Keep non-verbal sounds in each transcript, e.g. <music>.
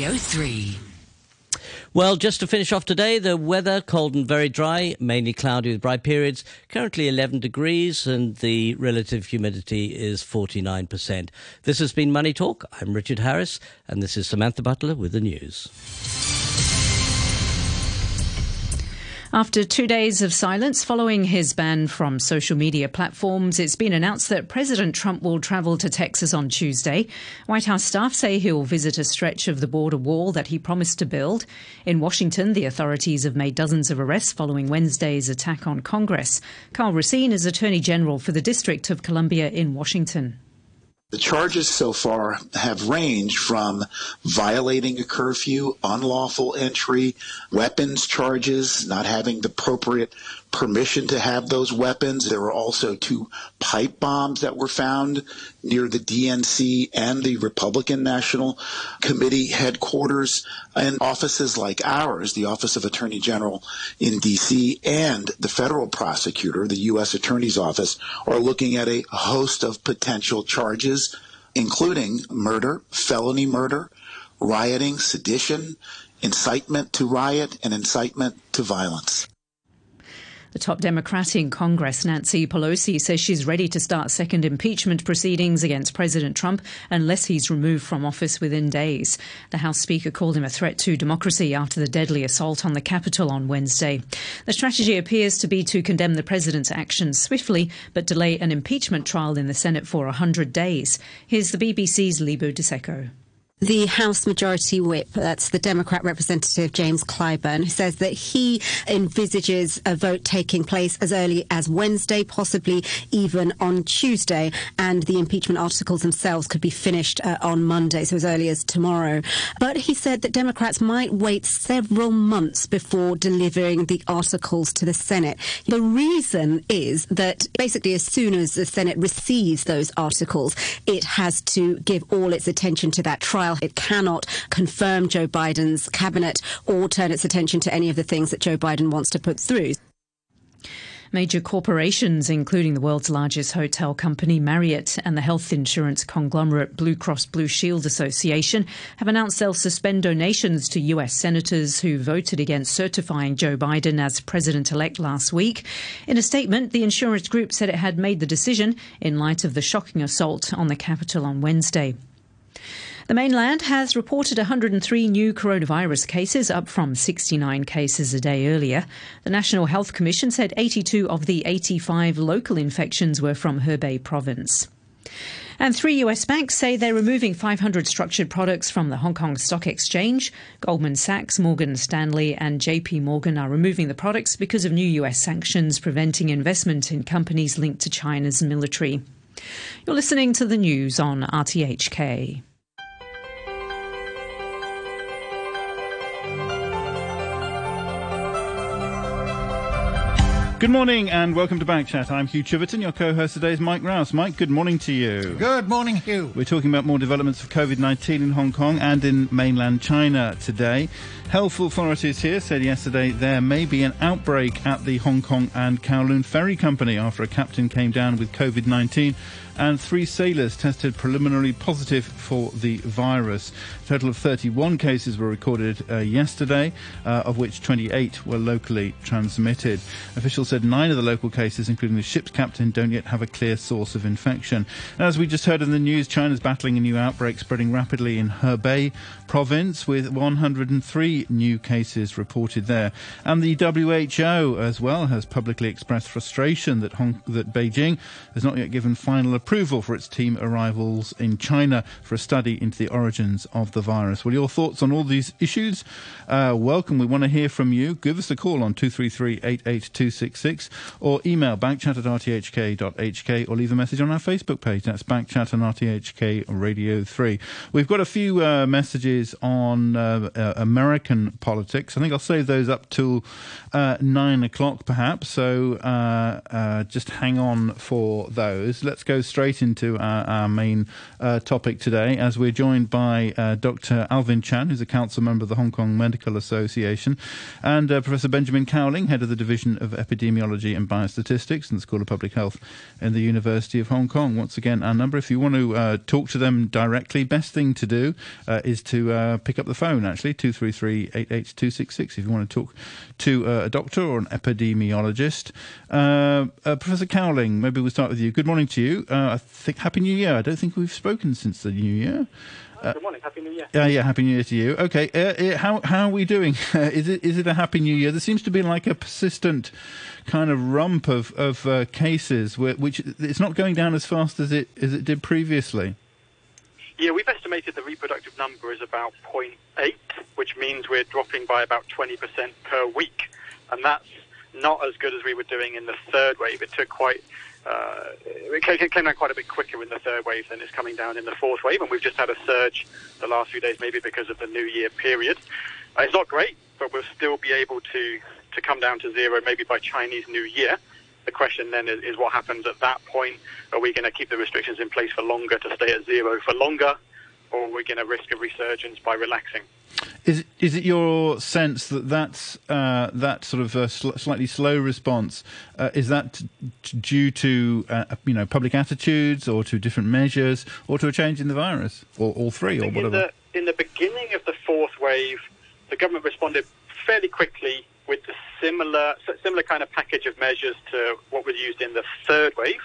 Radio 3. Well, just to finish off today, the weather cold and very dry, mainly cloudy with bright periods. Currently 11 degrees, and the relative humidity is 49%. This has been Money Talk. I'm Richard Harris, and this is Samantha Butler with the news. After two days of silence following his ban from social media platforms, it's been announced that President Trump will travel to Texas on Tuesday. White House staff say he'll visit a stretch of the border wall that he promised to build. In Washington, the authorities have made dozens of arrests following Wednesday's attack on Congress. Karl Racine is Attorney General for the District of Columbia in Washington. The charges so far have ranged from violating a curfew, unlawful entry, weapons charges, not having the appropriate permission to have those weapons. There were also two pipe bombs that were found near the DNC and the Republican National Committee headquarters and offices like ours, the Office of Attorney General in DC and the federal prosecutor, the U.S. Attorney's Office, are looking at a host of potential charges, including murder, felony murder, rioting, sedition, incitement to riot, and incitement to violence. The top Democrat in Congress, Nancy Pelosi, says she's ready to start second impeachment proceedings against President Trump unless he's removed from office within days. The House Speaker called him a threat to democracy after the deadly assault on the Capitol on Wednesday. The strategy appears to be to condemn the president's actions swiftly but delay an impeachment trial in the Senate for 100 days. Here's the BBC's Lebo Diseko. The House Majority Whip, that's the Democrat representative James Clyburn, says that he envisages a vote taking place as early as Wednesday, possibly even on Tuesday, and the impeachment articles themselves could be finished uh, on Monday, so as early as tomorrow. But he said that Democrats might wait several months before delivering the articles to the Senate. The reason is that basically, as soon as the Senate receives those articles, it has to give all its attention to that trial it cannot confirm Joe Biden's cabinet or turn its attention to any of the things that Joe Biden wants to put through. Major corporations, including the world's largest hotel company Marriott and the health insurance conglomerate Blue Cross Blue Shield Association, have announced they'll suspend donations to U.S. senators who voted against certifying Joe Biden as president elect last week. In a statement, the insurance group said it had made the decision in light of the shocking assault on the Capitol on Wednesday. The mainland has reported 103 new coronavirus cases, up from 69 cases a day earlier. The National Health Commission said 82 of the 85 local infections were from Hebei province. And three US banks say they're removing 500 structured products from the Hong Kong Stock Exchange. Goldman Sachs, Morgan Stanley, and JP Morgan are removing the products because of new US sanctions preventing investment in companies linked to China's military. You're listening to the news on RTHK. Good morning and welcome to Backchat. I'm Hugh Chiverton. Your co-host today is Mike Rouse. Mike, good morning to you. Good morning, Hugh. We're talking about more developments of COVID-19 in Hong Kong and in mainland China today. Health authorities here said yesterday there may be an outbreak at the Hong Kong and Kowloon Ferry Company after a captain came down with COVID-19 and three sailors tested preliminarily positive for the virus. Total of 31 cases were recorded uh, yesterday, uh, of which 28 were locally transmitted. Officials said nine of the local cases, including the ship's captain, don't yet have a clear source of infection. And as we just heard in the news, China's battling a new outbreak spreading rapidly in Hebei province with 103 new cases reported there. And the WHO as well has publicly expressed frustration that, Hong- that Beijing has not yet given final approval for its team arrivals in China for a study into the origins of the virus. Well, your thoughts on all these issues? Uh, welcome. We want to hear from you. Give us a call on 233-88266 or email backchat at rthk.hk or leave a message on our Facebook page. That's backchat on RTHK Radio 3. We've got a few uh, messages on uh, uh American politics. I think I'll save those up till uh, 9 o'clock perhaps. So uh, just hang on for those. Let's go straight into our, our main topic today as we're joined by uh, Dr. Alvin Chan, who's a council member of the Hong Kong Medical Association, and uh, Professor Benjamin Cowling, head of the Division of Epidemiology and Biostatistics in the School of Public Health in the University of Hong Kong. Once again, our number, if you want to uh, talk to them directly, best thing to do uh, is to uh, pick up the phone, actually, 233 88266, if you want to talk to a doctor or an epidemiologist. Professor Cowling, maybe we'll start with you. Good morning to you. Uh, I think Happy New Year. I don't think we've spoken since the New Year. Uh, Good morning. Happy New Year. Yeah, yeah. Happy New Year to you. Okay. Uh, uh how how are we doing? <laughs> is it is it a Happy New Year? There seems to be like a persistent kind of rump of of uh, cases, where, which it's not going down as fast as it as it did previously. Yeah, we've estimated the reproductive number is about 0.8, which means we're dropping by about 20% per week, and that's not as good as we were doing in the third wave. It took quite uh, it came down quite a bit quicker in the third wave than it's coming down in the fourth wave, and we've just had a surge the last few days, maybe because of the New Year period. Uh, it's not great, but we'll still be able to to come down to zero maybe by Chinese New Year. The question then is, is what happens at that point? Are we going to keep the restrictions in place for longer to stay at zero for longer, or we're we going to risk a resurgence by relaxing? Is is it your sense that that's uh, that sort of uh, sl- slightly slow response uh, is that t- due to uh, you know public attitudes or to different measures or to a change in the virus or all three or whatever? In the, in the beginning of the fourth wave, the government responded fairly quickly with the similar similar kind of package of measures to what was used in the third wave,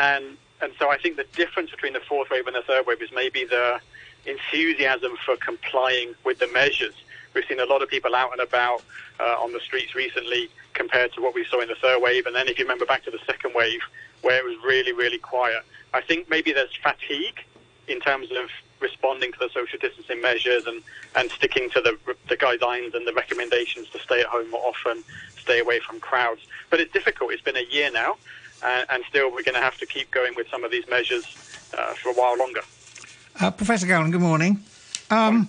and and so I think the difference between the fourth wave and the third wave is maybe the enthusiasm for complying with the measures. We've seen a lot of people out and about uh, on the streets recently compared to what we saw in the third wave. And then if you remember back to the second wave, where it was really, really quiet, I think maybe there's fatigue in terms of responding to the social distancing measures and, and sticking to the, the guidelines and the recommendations to stay at home more often, stay away from crowds. But it's difficult. It's been a year now, uh, and still we're going to have to keep going with some of these measures uh, for a while longer. Uh, Professor Cowling, good morning. Um,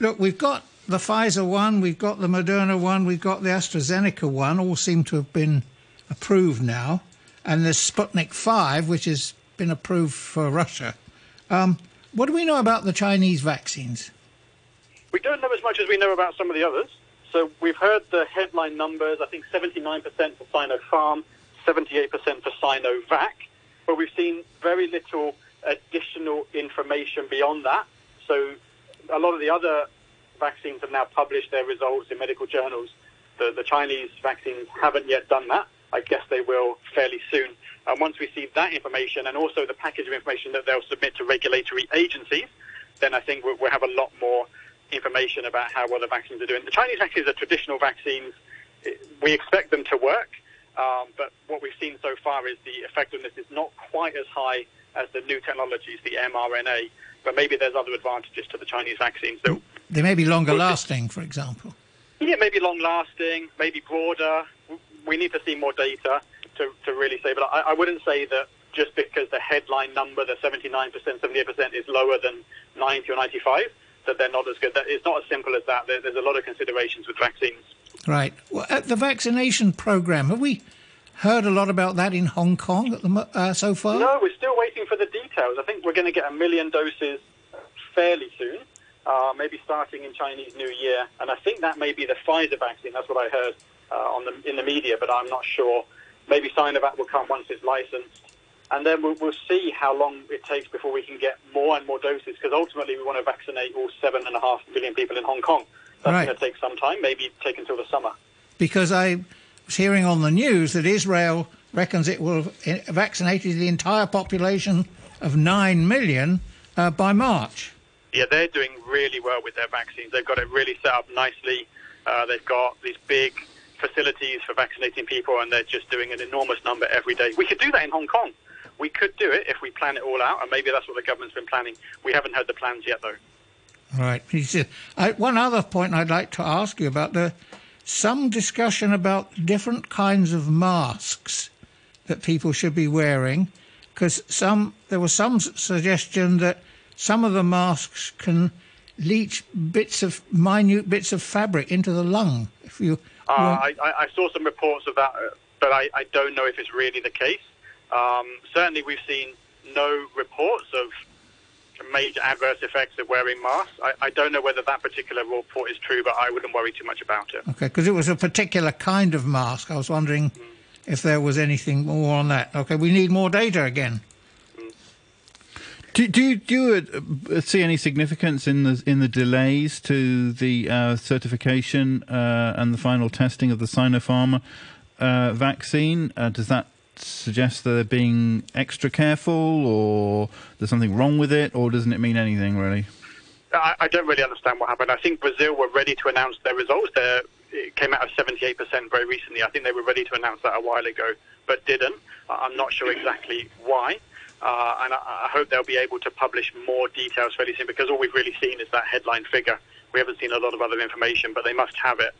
look, we've got the Pfizer one, we've got the Moderna one, we've got the AstraZeneca one, all seem to have been approved now. And there's Sputnik 5, which has been approved for Russia. Um, what do we know about the Chinese vaccines? We don't know as much as we know about some of the others. So we've heard the headline numbers, I think 79% for Sinopharm, 78% for Sinovac, but we've seen very little additional information beyond that. So a lot of the other vaccines have now published their results in medical journals. The, the Chinese vaccines haven't yet done that. I guess they will fairly soon. And once we see that information and also the package of information that they'll submit to regulatory agencies, then I think we'll, we'll have a lot more information about how well the vaccines are doing. The Chinese vaccines are traditional vaccines. We expect them to work, um, but what we've seen so far is the effectiveness is not quite as high as the new technologies, the mRNA, but maybe there's other advantages to the Chinese vaccines. So they may be longer lasting, for example. Yeah, maybe long lasting, maybe broader. We need to see more data to, to really say, but I, I wouldn't say that just because the headline number, the 79%, 78% is lower than 90 or 95, that they're not as good. That, it's not as simple as that. There, there's a lot of considerations with vaccines. Right. Well, the vaccination program, have we heard a lot about that in Hong Kong the, uh, so far? No, we're still waiting for the details. I think we're going to get a million doses fairly soon, uh, maybe starting in Chinese New Year. And I think that may be the Pfizer vaccine. That's what I heard uh, on the, in the media, but I'm not sure. Maybe Sinovac will come once it's licensed. And then we'll, we'll see how long it takes before we can get more and more doses, because ultimately we want to vaccinate all seven and a half million people in Hong Kong. That's right. going to take some time, maybe take until the summer. Because I was hearing on the news that Israel reckons it will have vaccinated the entire population of 9 million uh, by March. Yeah, they're doing really well with their vaccines. They've got it really set up nicely. Uh, they've got these big facilities for vaccinating people, and they're just doing an enormous number every day. We could do that in Hong Kong. We could do it if we plan it all out, and maybe that's what the government's been planning. We haven't heard the plans yet, though. Right. One other point I'd like to ask you about the some discussion about different kinds of masks that people should be wearing, because some there was some suggestion that some of the masks can leach bits of minute bits of fabric into the lung. If you, uh, I, I, saw some reports of that, but I, I, don't know if it's really the case. Um, certainly, we've seen no reports of major adverse effects of wearing masks. I, I, don't know whether that particular report is true, but I wouldn't worry too much about it. Okay, because it was a particular kind of mask. I was wondering mm. if there was anything more on that. Okay, we need more data again. Do, do, do you uh, see any significance in the in the delays to the uh, certification uh, and the final testing of the Sinopharm uh, vaccine? Uh, does that suggest that they're being extra careful, or there's something wrong with it, or doesn't it mean anything really? I, I don't really understand what happened. I think Brazil were ready to announce their results. They're, it came out of 78% very recently. I think they were ready to announce that a while ago, but didn't. I'm not sure exactly why. Uh, and I, I, hope they'll be able to publish more details fairly soon because all we've really seen is that headline figure. We haven't seen a lot of other information, but they must have it.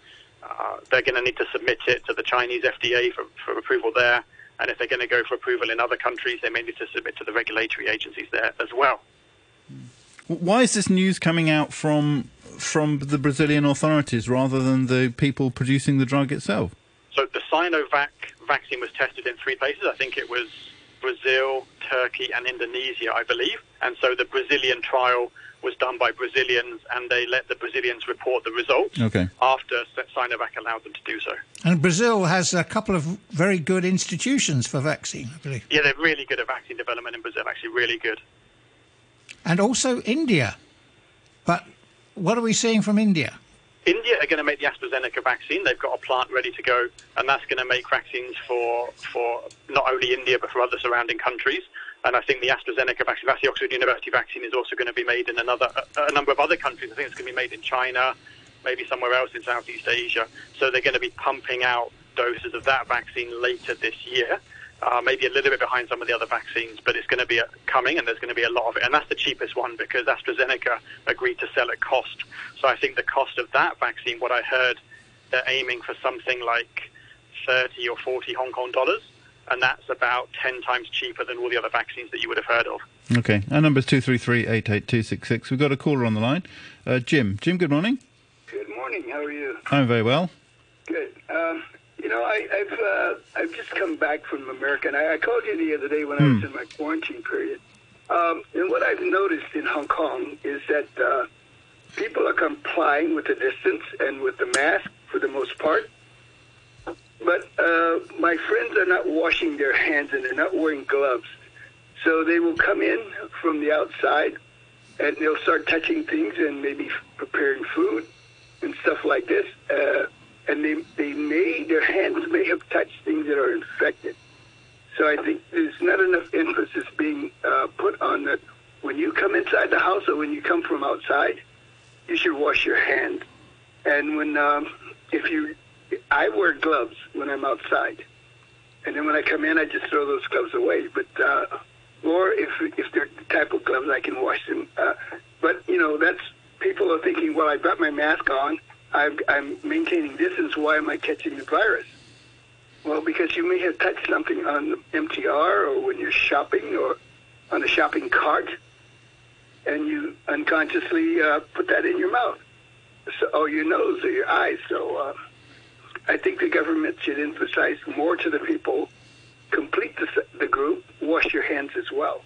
Uh, they're going to need to submit it to the Chinese FDA for, for approval there. And if they're going to go for approval in other countries, they may need to submit to the regulatory agencies there as well. Why is this news coming out from from the Brazilian authorities rather than the people producing the drug itself? So the Sinovac vaccine was tested in three places. I think it was Brazil, Turkey, and Indonesia, I believe. And so the Brazilian trial was done by Brazilians, and they let the Brazilians report the results okay. after Sinovac allowed them to do so. And Brazil has a couple of very good institutions for vaccine, I believe. Yeah, they're really good at vaccine development in Brazil, actually, really good. And also India. But what are we seeing from India? India are going to make the AstraZeneca vaccine. They've got a plant ready to go, and that's going to make vaccines for for not only India but for other surrounding countries. And I think the AstraZeneca vaccine, that's the Oxford University vaccine, is also going to be made in another a, number of other countries. I think it's going to be made in China, maybe somewhere else in Southeast Asia. So they're going to be pumping out doses of that vaccine later this year uh, maybe a little bit behind some of the other vaccines, but it's going to be a, coming and there's going to be a lot of it. And that's the cheapest one because AstraZeneca agreed to sell at cost. So I think the cost of that vaccine, what I heard, they're aiming for something like 30 or 40 Hong Kong dollars. And that's about 10 times cheaper than all the other vaccines that you would have heard of. Okay. Our number is 233 We've got a caller on the line. Uh, Jim. Jim, good morning. Good morning. How are you? I'm very well. Good. Um, you know, I, have uh, I've just come back from America, and I, I called you the other day when I was hmm. in my quarantine period. Um, and what I've noticed in Hong Kong is that uh, people are complying with the distance and with the mask for the most part. But uh, my friends are not washing their hands and they're not wearing gloves. So they will come in from the outside and they'll start touching things and maybe preparing food and stuff like this. Uh, and they, they may, their hands may have touched things that are infected. So I think there's not enough emphasis being uh, put on that when you come inside the house or when you come from outside, you should wash your hands. And when, um, if you, I wear gloves when I'm outside. And then when I come in, I just throw those gloves away. But, uh, or if, if they're the type of gloves, I can wash them. Uh, but, you know, that's, people are thinking, well, I've got my mask on I'm, I'm maintaining distance. Why am I catching the virus? Well, because you may have touched something on the MTR or when you're shopping or on a shopping cart, and you unconsciously uh, put that in your mouth, so, or your nose or your eyes. So uh, I think the government should emphasize more to the people, complete the, the group, wash your hands as well.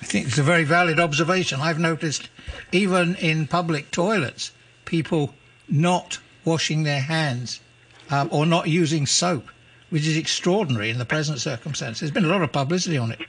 I think it's a very valid observation. I've noticed even in public toilets, people not washing their hands um, or not using soap, which is extraordinary in the present circumstances. There's been a lot of publicity on it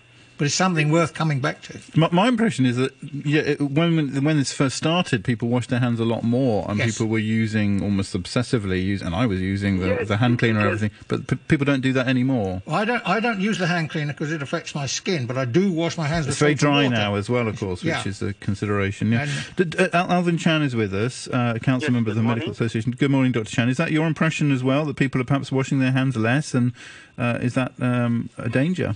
but it's something worth coming back to. My, my impression is that yeah, it, when when this first started, people washed their hands a lot more, and yes. people were using almost obsessively. Use, and I was using the, yes, the hand cleaner and everything, but p- people don't do that anymore. I don't. I don't use the hand cleaner because it affects my skin, but I do wash my hands. It's very dry now as well, of course, which is a consideration. Yeah. And, uh, Alvin Chan is with us, uh, council yes, member of the morning. Medical Association. Good morning, Dr. Chan. Is that your impression as well that people are perhaps washing their hands less, and uh, is that um, a danger?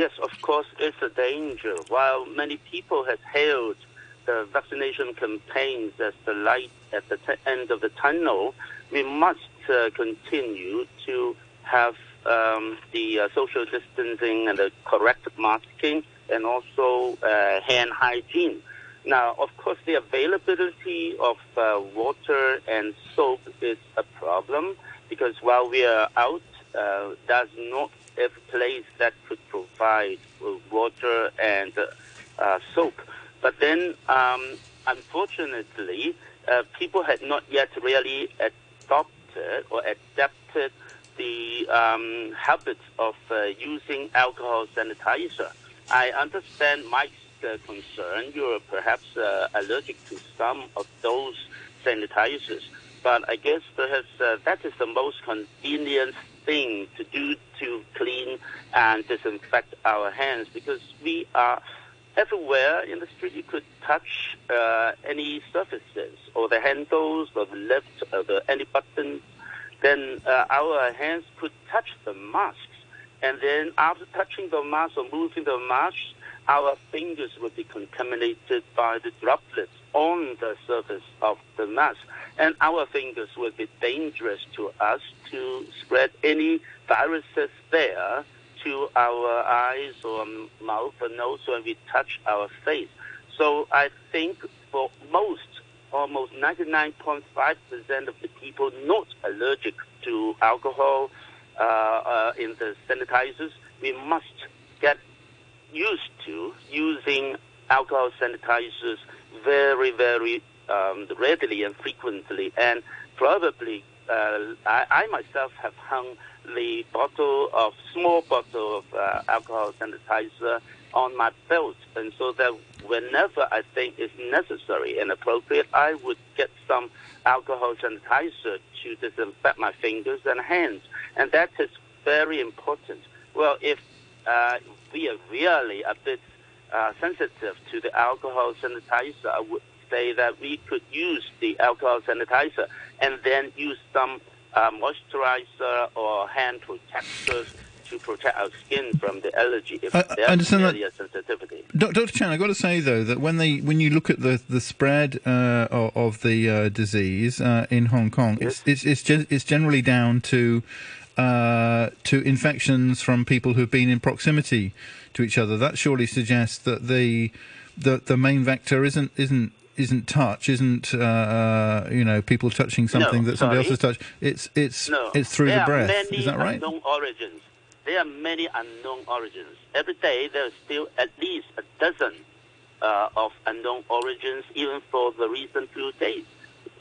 Yes, of course, it's a danger. While many people have hailed the vaccination campaigns as the light at the t- end of the tunnel, we must uh, continue to have um, the uh, social distancing and the correct masking and also uh, hand hygiene. Now, of course, the availability of uh, water and soap is a problem because while we are out, uh, does not every place that could provide water and uh, soap. But then, um, unfortunately, uh, people had not yet really adopted or adapted the um, habits of uh, using alcohol sanitizer. I understand Mike's uh, concern. You're perhaps uh, allergic to some of those sanitizers, but I guess perhaps uh, that is the most convenient thing to do to clean and disinfect our hands because we are everywhere in the street. You could touch uh, any surfaces or the handles or the lift or the any buttons. Then uh, our hands could touch the masks, and then after touching the mask or moving the mask, our fingers would be contaminated by the droplets on the surface of the mask. And our fingers would be dangerous to us to spread any viruses there to our eyes or mouth or nose when we touch our face. So I think for most, almost 99.5% of the people not allergic to alcohol uh, uh, in the sanitizers, we must get used to using alcohol sanitizers very, very um, readily and frequently. And probably uh, I, I, myself have hung the bottle of small bottle of uh, alcohol sanitizer on my belt, and so that whenever I think it's necessary and appropriate, I would get some alcohol sanitizer to disinfect my fingers and hands, and that is very important. Well, if uh, we are really a bit uh, sensitive to the alcohol sanitizer, I would say that we could use the alcohol sanitizer and then use some uh, moisturizer or hand protectors to protect our skin from the allergy if I, there's I understand that. sensitivity. Dr. Chan, I've got to say though that when they when you look at the the spread uh, of, the uh, disease uh, in Hong Kong, Yes. it's it's it's, it's generally down to uh, to infections from people who've been in proximity to each other. That surely suggests that the the the main vector isn't isn't isn't touch, isn't uh, uh, you know people touching something No, that somebody else has sorry. touched. It's it's No, it's through there the breath. Are many Is that right? Unknown origins. There are many unknown origins. Every day there are still at least a dozen uh, of unknown origins, even for the recent few days.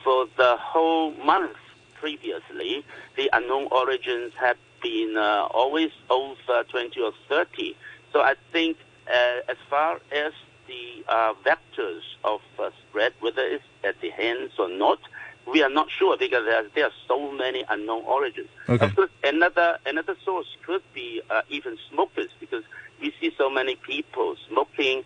For the whole month previously, the unknown origins have been uh, always over 20 or 30. So I think uh, as far as the uh, vectors of uh, spread, whether it's at the hands or not, we are not sure because there, there are so many unknown origins. Okay. Of course, another another source could be uh, even smokers because we see so many people smoking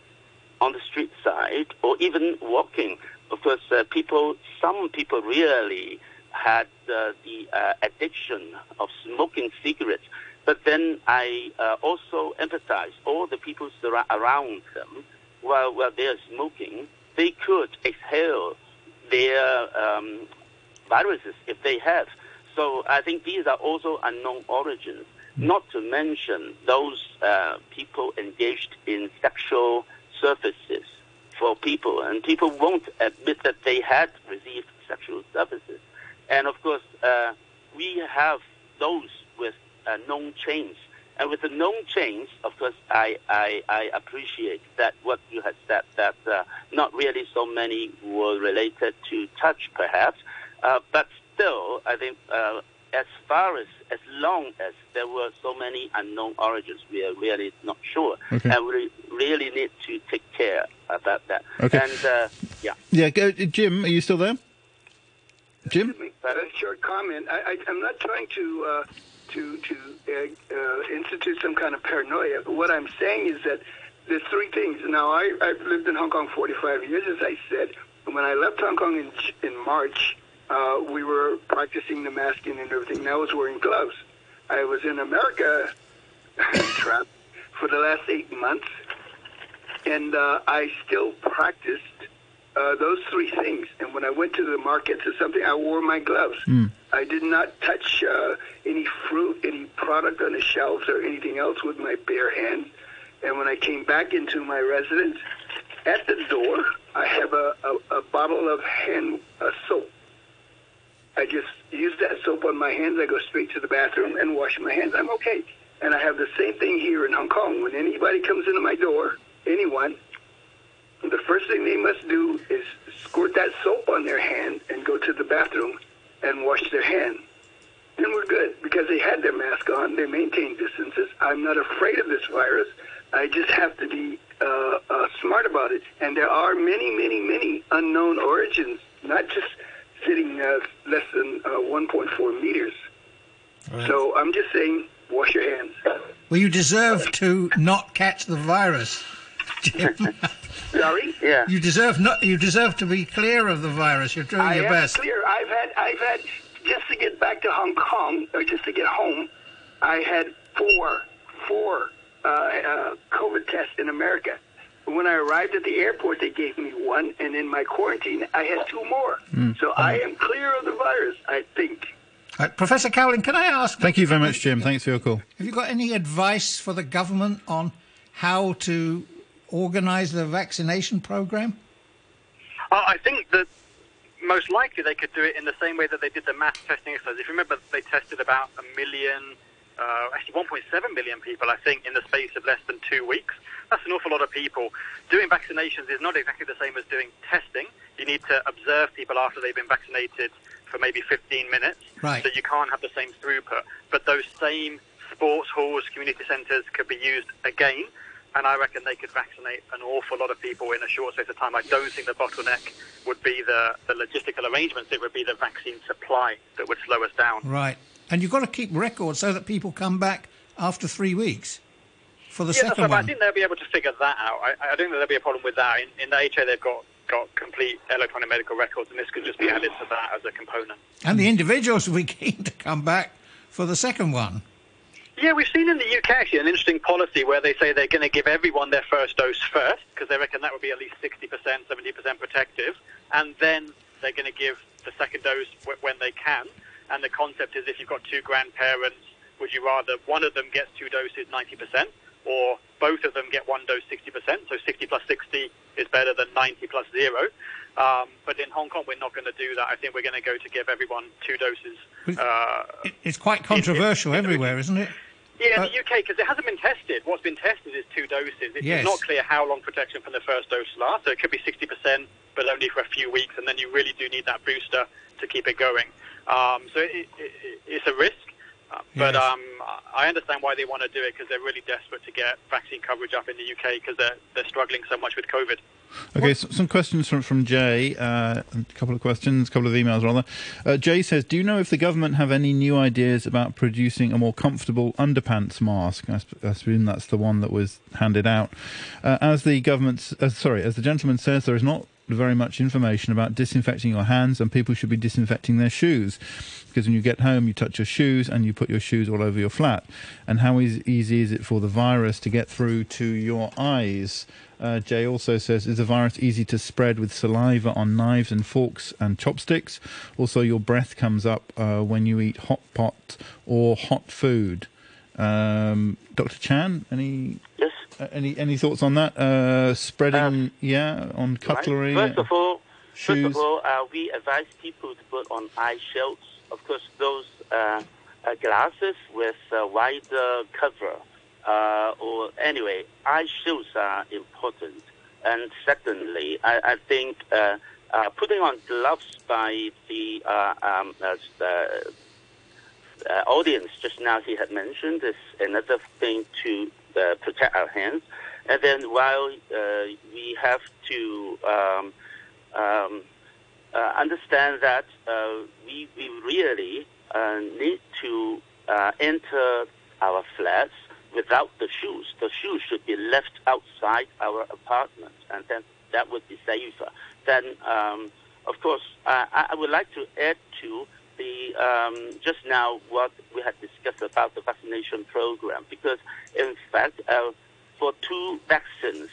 on the street side or even walking. Of course, uh, people, some people really had uh, the uh, addiction of smoking cigarettes. But then I uh, also emphasize all the people around them while, while they're smoking, they could exhale their um, viruses if they have. So I think these are also unknown origins. Not to mention those uh, people engaged in sexual services for people, and people won't admit that they had received sexual services. And of course, uh, we have those with uh, known chains. And with the known chains, of course, I, I, I appreciate that what you had said, that uh, not really so many were related to touch, perhaps. Uh, but still, I think uh, as far as, as long as there were so many unknown origins, we are really not sure. Okay. And we really need to take care about that. Okay. And, uh, yeah. Yeah, go, Jim, are you still there? Jim? Excuse me. A short comment. I, I, I'm not trying to uh, to to uh, uh, institute some kind of paranoia. What I'm saying is that there's three things. Now, I, I've lived in Hong Kong 45 years, as I said. When I left Hong Kong in in March, uh, we were practicing the masking and everything. And I was wearing gloves. I was in America <laughs> trapped for the last eight months, and uh, I still practiced uh, those three things. And when I went to the markets or something, I wore my gloves. I did not touch uh, any fruit, any product on the shelves, or anything else with my bare hands. And when I came back into my residence, at the door, I have a, a, a bottle of hand uh, soap. I just use that soap on my hands. I go straight to the bathroom and wash my hands. I'm okay. And I have the same thing here in Hong Kong. When anybody comes into my door, anyone, the first thing they must do is squirt that soap on their hand and go to the bathroom and wash their hands. And we're good because they had their mask on, they maintained distances. I'm not afraid of this virus. I just have to be uh, uh, smart about it. And there are many, many, many unknown origins, not just sitting uh, less than uh, 1.4 meters. Right. So I'm just saying, wash your hands. Well, you deserve to not catch the virus, Jim. <laughs> Sorry. Yeah. You deserve not. You deserve to be clear of the virus. You're doing I your am best. Clear. I've had. I've had just to get back to Hong Kong or just to get home. I had four, four uh, uh, COVID tests in America. When I arrived at the airport, they gave me one, and in my quarantine, I had two more. Mm. So I am clear of the virus. I think. Uh, Professor Cowling, can I ask? Thank you very much, Jim. Thanks for your call. Have you got any advice for the government on how to organise the vaccination program? Uh, I think that most likely they could do it in the same way that they did the mass testing exercise. If you remember, they tested about a million, uh, actually 1.7 million people, I think, in the space of less than two weeks. That's an awful lot of people. Doing vaccinations is not exactly the same as doing testing. You need to observe people after they've been vaccinated for maybe 15 minutes. Right. So you can't have the same throughput. But those same sports halls, community centres could be used again and I reckon they could vaccinate an awful lot of people in a short space of time. I don't think the bottleneck would be the, the logistical arrangements, it would be the vaccine supply that would slow us down. Right. And you've got to keep records so that people come back after three weeks for the yeah, second one. I think they'll be able to figure that out. I, I don't think there'll be a problem with that. In, in the HA, they've got, got complete electronic medical records, and this could just be added to that as a component. And the individuals will be <laughs> keen to come back for the second one. Yeah, we've seen in the UK actually an interesting policy where they say they're going to give everyone their first dose first because they reckon that would be at least 60%, 70% protective, and then they're going to give the second dose w- when they can. And the concept is if you've got two grandparents, would you rather one of them gets two doses 90% or both of them get one dose 60%? So 60 plus 60 is better than 90 plus zero. Um, but in Hong Kong, we're not going to do that. I think we're going to go to give everyone two doses. Uh, it's quite controversial everywhere, isn't it? Yeah, in the UK, because it hasn't been tested. What's been tested is two doses. It's yes. not clear how long protection from the first dose lasts. So it could be 60%, but only for a few weeks, and then you really do need that booster to keep it going. Um, so it, it, it's a risk. But yes. um, I understand why they want to do it because they're really desperate to get vaccine coverage up in the UK because they're, they're struggling so much with COVID. Okay, so some questions from from Jay. Uh, a couple of questions, a couple of emails rather. Uh, Jay says, "Do you know if the government have any new ideas about producing a more comfortable underpants mask?" I, sp- I assume that's the one that was handed out. Uh, as the government, uh, sorry, as the gentleman says, there is not very much information about disinfecting your hands, and people should be disinfecting their shoes. Because when you get home, you touch your shoes and you put your shoes all over your flat. And how easy is it for the virus to get through to your eyes? Uh, Jay also says, is the virus easy to spread with saliva on knives and forks and chopsticks? Also, your breath comes up uh, when you eat hot pot or hot food. Um, Dr. Chan, any. Any any thoughts on that? Uh, spreading, Um, yeah, on cutlery. Right. First of all, shoes. first of all, uh, we advise people to put on eye shields. Of course, those uh, uh, glasses with a wider cover, uh, or anyway, eye shields are important. And secondly, I, I think uh, uh, putting on gloves by the uh, um, uh, uh, audience just now he had mentioned is another thing to uh, protect our hands. And then while uh, we have to um, um, uh, understand that uh, we, we really uh, need to uh, enter our flats without the shoes. The shoes should be left outside our apartment, and then that would be safer. Then, um, of course, I would like to add to the um, just now what we had discussed about the vaccination program, because in fact, uh, for two vaccines,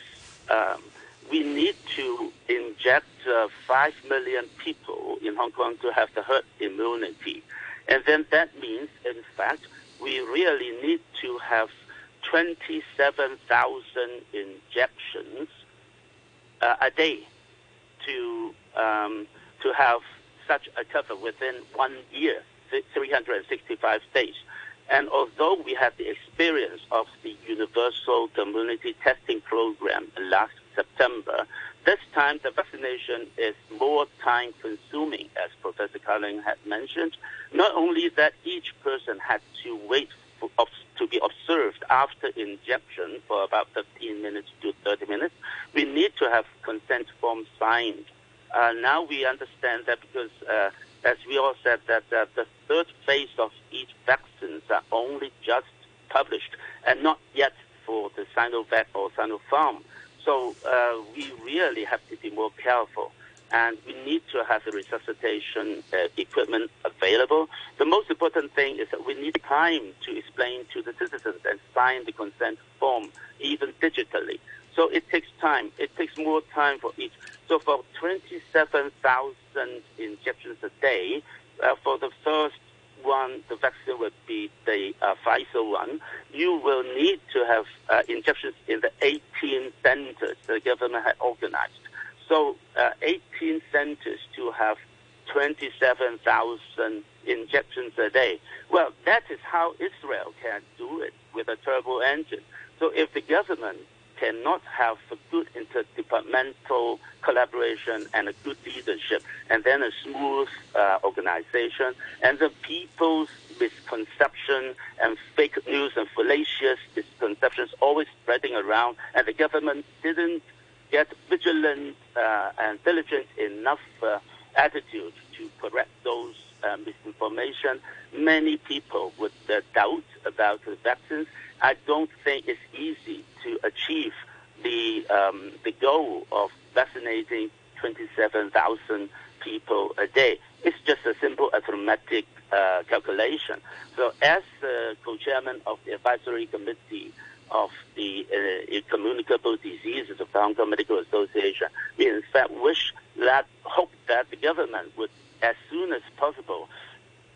um, we need to inject uh, 5 million people in Hong Kong to have the herd immunity. And then that means, in fact, we really need to have 27,000 injections uh, a day to, um, to have such a cover within one year, 365 days. And although we had the experience of the universal community testing program last September, this time the vaccination is more time consuming, as Professor Cowling had mentioned. Not only that each person had to wait for, to be observed after injection for about 15 minutes to 30 minutes, we need to have consent form signed. Uh, now we understand that because, uh, as we all said, that the third phase of each vaccines are only just published and not yet for the Sinovac or Sinopharm. So uh, we really have to be more careful. And we need to have the resuscitation uh, equipment available. The most important thing is that we need time to explain to the citizens and sign the consent form, even digitally. So it takes time. It takes more time for each. So for 27,000 injections a day, uh, for the first one, the vaccine would be the uh, Pfizer one, you will need to have uh, injections in the 18 centers the government had organized. So uh, 18 centers to have 27,000 injections a day. Well, that is how Israel can do it with a turbo engine. So if the government cannot have a good interdepartmental collaboration and a good leadership, and then a smooth uh, organization, and the people's misconception and fake news and fallacious misconceptions always spreading around, and the government didn't get vigilant uh, and diligent enough uh, attitude to correct those uh, misinformation. Many people would uh, doubt about the vaccines. I don't think it's easy to achieve the um, the goal of vaccinating 27,000 people a day. It's just a simple arithmetic uh, calculation. So, as the co-chairman of the advisory committee of the uh, communicable diseases of the Hong Kong Medical Association, we in fact wish that, hope that the government would, as soon as possible,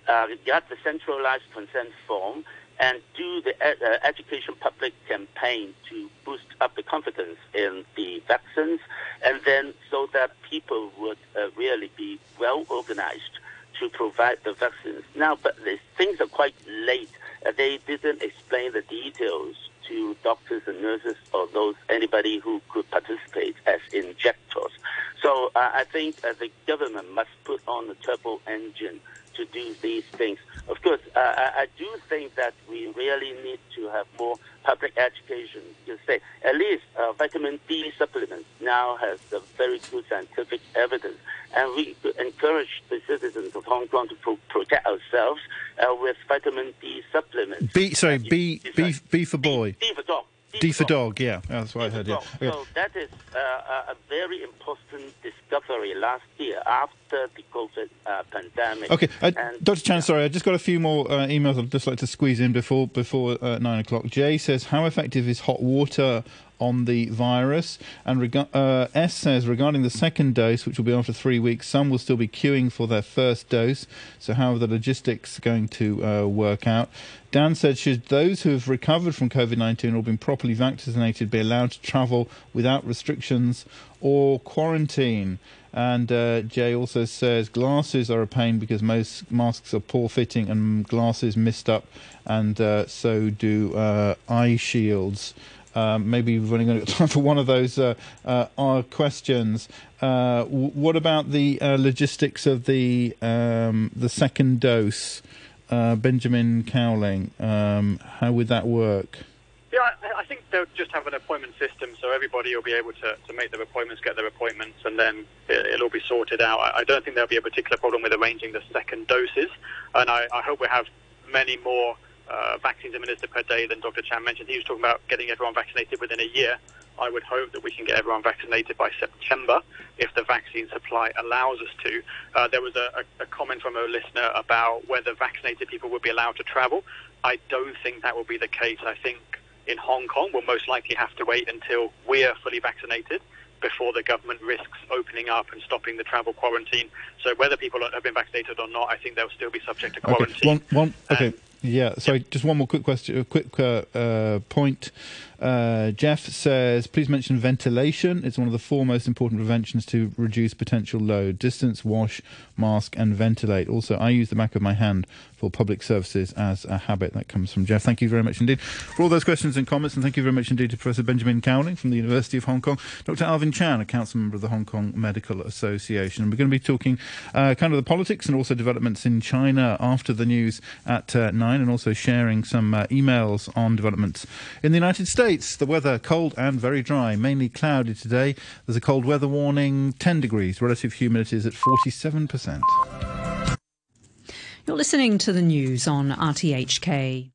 uh, get the centralized consent form and do the uh, education public campaign to boost up the confidence in the vaccines, and then so that people would uh, really be well organized to provide the vaccines. Now, but the things are quite late. Uh, they didn't explain the details to doctors and nurses or those anybody who could participate as injectors. So uh, I think uh, the government must put on the turbo engine to do these things. Of course, uh, I, do think that we really need to have more public education. You say at least uh, vitamin D supplements now has very good scientific evidence, and we encourage the citizens of Hong Kong to pro- protect ourselves uh, with vitamin D supplements. B, sorry, B, B, B for boy. D, D for dog. D for dog, yeah, that's what I heard. Yeah. Okay. So that is uh, a very important discovery last year after the COVID uh, pandemic. Okay, uh, Dr. Chan, sorry, I just got a few more uh, emails I'd just like to squeeze in before before uh, nine o'clock. Jay says, "How effective is hot water on the virus. And reg- uh, S says regarding the second dose, which will be after three weeks, some will still be queuing for their first dose. So, how are the logistics going to uh, work out? Dan said, should those who have recovered from COVID 19 or been properly vaccinated be allowed to travel without restrictions or quarantine? And uh, Jay also says glasses are a pain because most masks are poor fitting and glasses mist up, and uh, so do uh, eye shields. Um, maybe we've only got <laughs> time for one of those uh, uh, questions. Uh, w- what about the uh, logistics of the um, the second dose, uh, Benjamin Cowling? Um, how would that work? Yeah, I, think they'll just have an appointment system, so everybody will be able to, to make their appointments, get their appointments, and then it, will all be sorted out. I, don't think there'll be a particular problem with arranging the second doses, and I, I hope we have many more uh, vaccines administered per day than Dr. Chan mentioned. He was talking about getting everyone vaccinated within a year. I would hope that we can get everyone vaccinated by September if the vaccine supply allows us to. Uh, there was a, a, a, comment from a listener about whether vaccinated people would be allowed to travel. I don't think that will be the case. I think in Hong Kong we'll most likely have to wait until we're fully vaccinated before the government risks opening up and stopping the travel quarantine. So whether people have been vaccinated or not, I think they'll still be subject to quarantine. Okay. One, one, okay. Yeah. Sorry, just one more quick question, a quick uh, uh, point. Uh, Jeff says, please mention ventilation. It's one of the four most important preventions to reduce potential load. Distance, wash, mask, and ventilate. Also, I use the back of my hand for public services as a habit. That comes from Jeff. Thank you very much indeed for all those questions and comments, and thank you very much indeed to Professor Benjamin Cowling from the University of Hong Kong, Dr. Alvin Chan, a council member of the Hong Kong Medical Association. And we're going to be talking uh, kind of the politics and also developments in China after the news at uh, nine, and also sharing some uh, emails on developments in the United States. The weather cold and very dry, mainly cloudy today. There's a cold weather warning, 10 degrees. Relative humidity is at 47%. You're listening to the news on RTHK.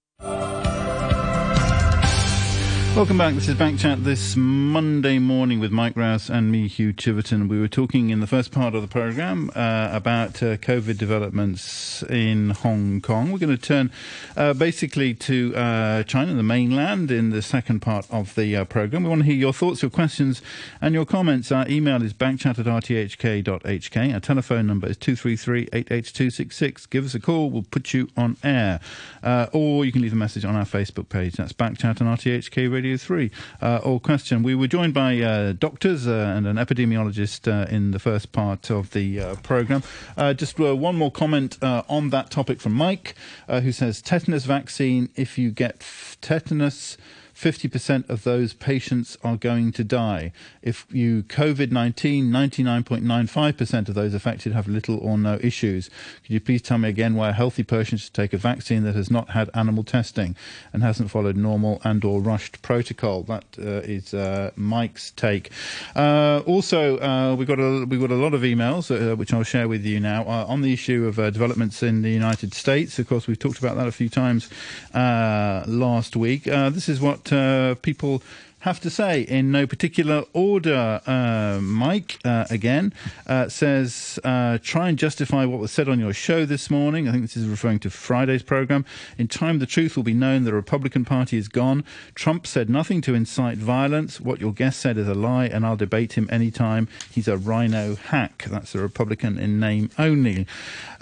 Welcome back. This is Backchat this Monday morning with Mike Rouse and me, Hugh Chiverton. We were talking in the first part of the programme uh, about uh, COVID developments in Hong Kong. We're going to turn uh, basically to uh, China, the mainland, in the second part of the uh, programme. We want to hear your thoughts, your questions, and your comments. Our email is backchat at rthk.hk. Our telephone number is 233 88266. Give us a call. We'll put you on air. Uh, or you can leave a message on our Facebook page. That's Backchat and RTHK Radio 3 uh, or question. We were joined by uh, doctors uh, and an epidemiologist uh, in the first part of the uh, programme. Uh, just one more comment on that topic from Mike, who says tetanus vaccine, if you get tetanus, 50% of those patients are going to die. If you COVID 19, 99.95% of those affected have little or no issues. Could you please tell me again why a healthy person should take a vaccine that has not had animal testing and hasn't followed normal and or rushed protocol? That uh, is uh, Mike's take. Uh, also, uh, we've got a we've got a lot of emails uh, which I'll share with you now uh, on the issue of developments in the United States. Of course, we've talked about that a few times last week. this is what uh, people have to say in no particular order. Uh, Mike, uh, again, uh, says, uh, try and justify what was said on your show this morning. I think this is referring to Friday's program. In time, the truth will be known. The Republican Party is gone. Trump said nothing to incite violence. What your guest said is a lie, and I'll debate him anytime. He's a rhino hack. That's a Republican in name only.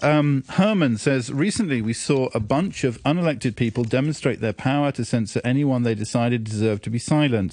Um, Herman says, recently we saw a bunch of unelected people demonstrate their power to censor anyone they decided deserved to be silenced.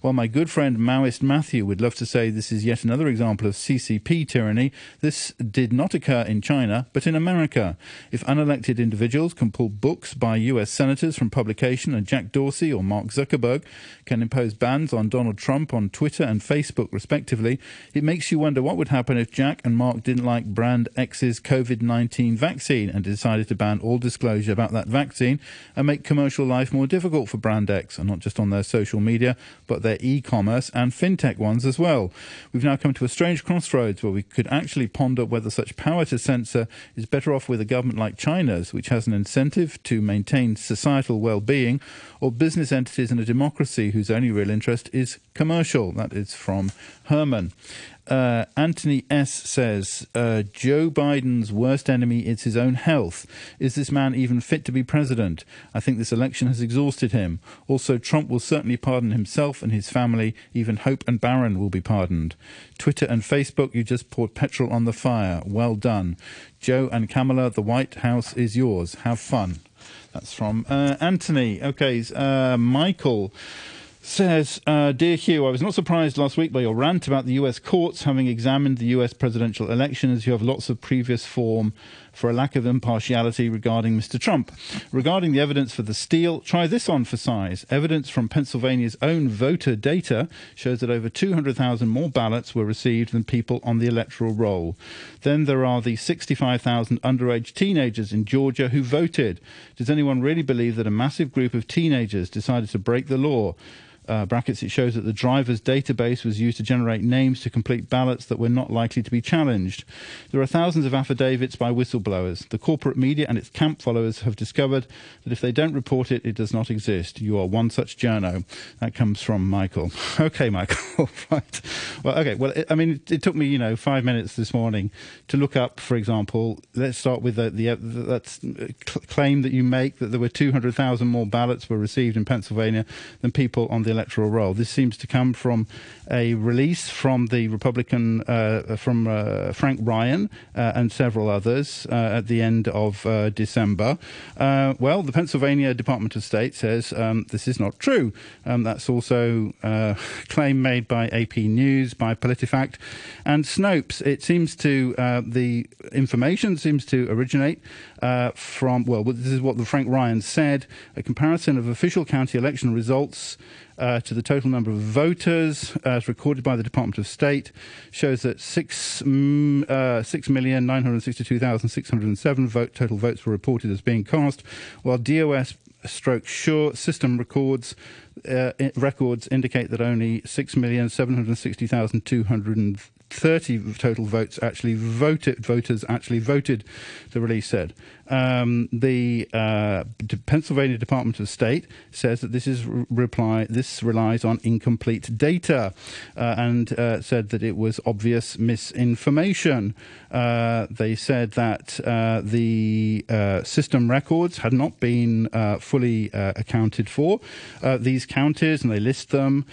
While my good friend Maoist Matthew would love to say this is yet another example of CCP tyranny, this did not occur in China, but in America. If unelected individuals can pull books by US senators from publication and Jack Dorsey or Mark Zuckerberg can impose bans on Donald Trump on Twitter and Facebook, respectively, it makes you wonder what would happen if Jack and Mark didn't like Brand X's COVID 19 vaccine and decided to ban all disclosure about that vaccine and make commercial life more difficult for Brand X, and not just on their social media but their e commerce and fintech ones as well. We've now come to a strange crossroads where we could actually ponder whether such power to censor is better off with a government like China's, which has an incentive to maintain societal well being, or business entities in a democracy whose only real interest is commercial. That is from Herman. Uh, Anthony S. says uh, Joe Biden's worst enemy is his own health. Is this man even fit to be president? I think this election has exhausted him. Also, Trump will certainly pardon himself and his family. Even Hope and Barron will be pardoned. Twitter and Facebook, you just poured petrol on the fire. Well done. Joe and Kamala, the White House is yours. Have fun. That's from uh, Anthony. Okay, uh, Michael says, uh, Dear Hugh, I was not surprised last week by your rant about the US courts having examined the US presidential election as you have lots of previous form for a lack of impartiality regarding Mr. Trump. Regarding the evidence for the steal, try this on for size. Evidence from Pennsylvania's own voter data shows that over 200,000 more ballots were received than people on the electoral roll. Then there are the 65,000 underage teenagers in Georgia who voted. Does anyone really believe that a massive group of teenagers decided to break the law? Uh, brackets, it shows that the driver's database was used to generate names to complete ballots that were not likely to be challenged. There are thousands of affidavits by whistleblowers. The corporate media and its camp followers have discovered that if they don't report it, it does not exist. You are one such journo. That comes from Michael. <laughs> Okay, Michael. <laughs> right. Well, okay. Well, it, I mean, it, it, took me, you know, five minutes this morning to look up, for example, let's start with the, the, the claim that you make that there were 200,000 more ballots were received in Pennsylvania than people on the electoral roll. This seems to come from a release from the Republican, uh, from uh, Frank Ryan uh, and several others uh, at the end of uh, December. well, the Pennsylvania Department of State says um, this is not true. Um, that's also a <laughs> claim made by AP News, by PolitiFact, and Snopes. It seems to, the information seems to originate from, well, this is what the Frank Ryan said, a comparison of official county election results uh, to the total number of voters uh, as recorded by the Department of State shows that 6, mm, uh, 6,962,607 vote, total votes were reported as being cast, while DOS stroke sure system records uh, records indicate that only 6,760,230 total votes actually voted voters actually voted the release said um, the uh, Pennsylvania Department of State says that this is reply this relies on incomplete data, uh, and uh, said that it was obvious misinformation. Uh, they said that uh, the uh, system records had not been fully accounted for. these counties, and they list them,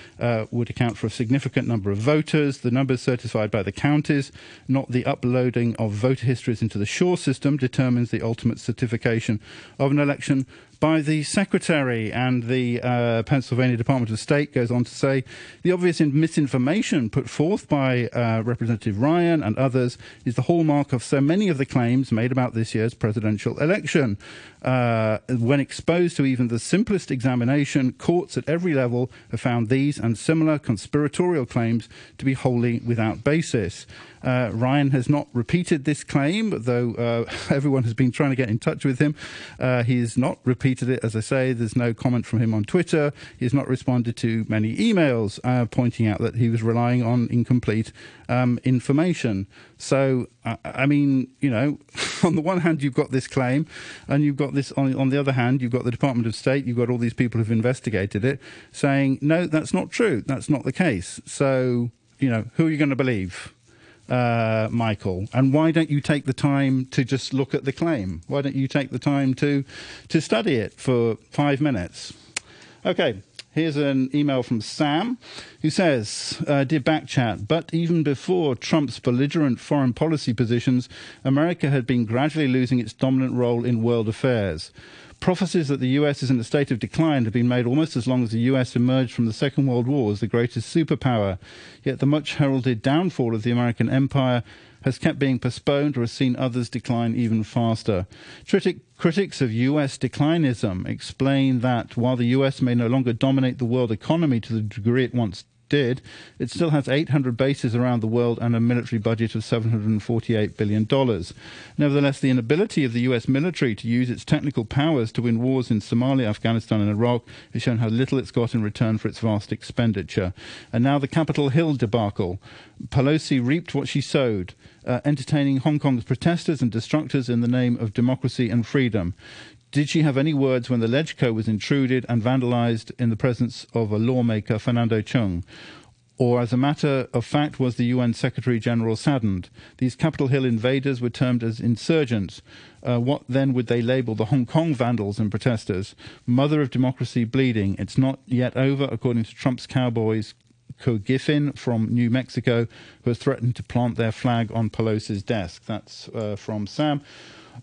would account for a significant number of voters. The numbers certified by the counties, not the uploading of voter histories into the Sure system, determines the ultimate ultimate certification of an election by the Secretary. And the uh, Pennsylvania Department of State goes on to say the obvious misinformation put forth by uh, Representative Ryan and others is the hallmark of so many of the claims made about this year's presidential election. Uh, when exposed to even the simplest examination, courts at every level have found these and similar conspiratorial claims to be wholly without basis. Uh, Ryan has not repeated this claim, though uh, <laughs> everyone has been trying to get in touch with him. Uh, he has not repeated it, as I say. There's no comment from him on Twitter. He has not responded to many emails uh, pointing out that he was relying on incomplete um, information. So, I mean, you know, <laughs> on the one hand, you've got this claim, and you've got this, on, on the other hand, you've got the Department of State, you've got all these people who've investigated it saying, no, that's not true. That's not the case. So, you know, who are you going to believe? Uh, Michael? And why don't you take the time to just look at the claim? Why don't you take the time to to study it for five minutes? Okay. Here's an email from Sam who says, uh, Dear Backchat, but even before Trump's belligerent foreign policy positions, America had been gradually losing its dominant role in world affairs. Prophecies that the US is in a state of decline have been made almost as long as the US emerged from the Second World War as the greatest superpower. Yet the much heralded downfall of the American empire has kept being postponed or has seen others decline even faster. Critic, critics of US declinism explain that while the US may no longer dominate the world economy to the degree it once did, it still has 800 bases around the world and a military budget of $748 billion. Nevertheless, the inability of the US military to use its technical powers to win wars in Somalia, Afghanistan, and Iraq has shown how little it's got in return for its vast expenditure. And now the Capitol Hill debacle. Pelosi reaped what she sowed. Uh, entertaining Hong Kong's protesters and destructors in the name of democracy and freedom. Did she have any words when the LegCo was intruded and vandalized in the presence of a lawmaker, Fernando Cheung? Or, as a matter of fact, was the UN Secretary General saddened? These Capitol Hill invaders were termed as insurgents. Uh, what then would they label the Hong Kong vandals and protesters? Mother of democracy bleeding. It's not yet over, according to Trump's cowboys, Couy Griffin from New Mexico, who has threatened to plant their flag on Pelosi's desk. That's uh, from Sam.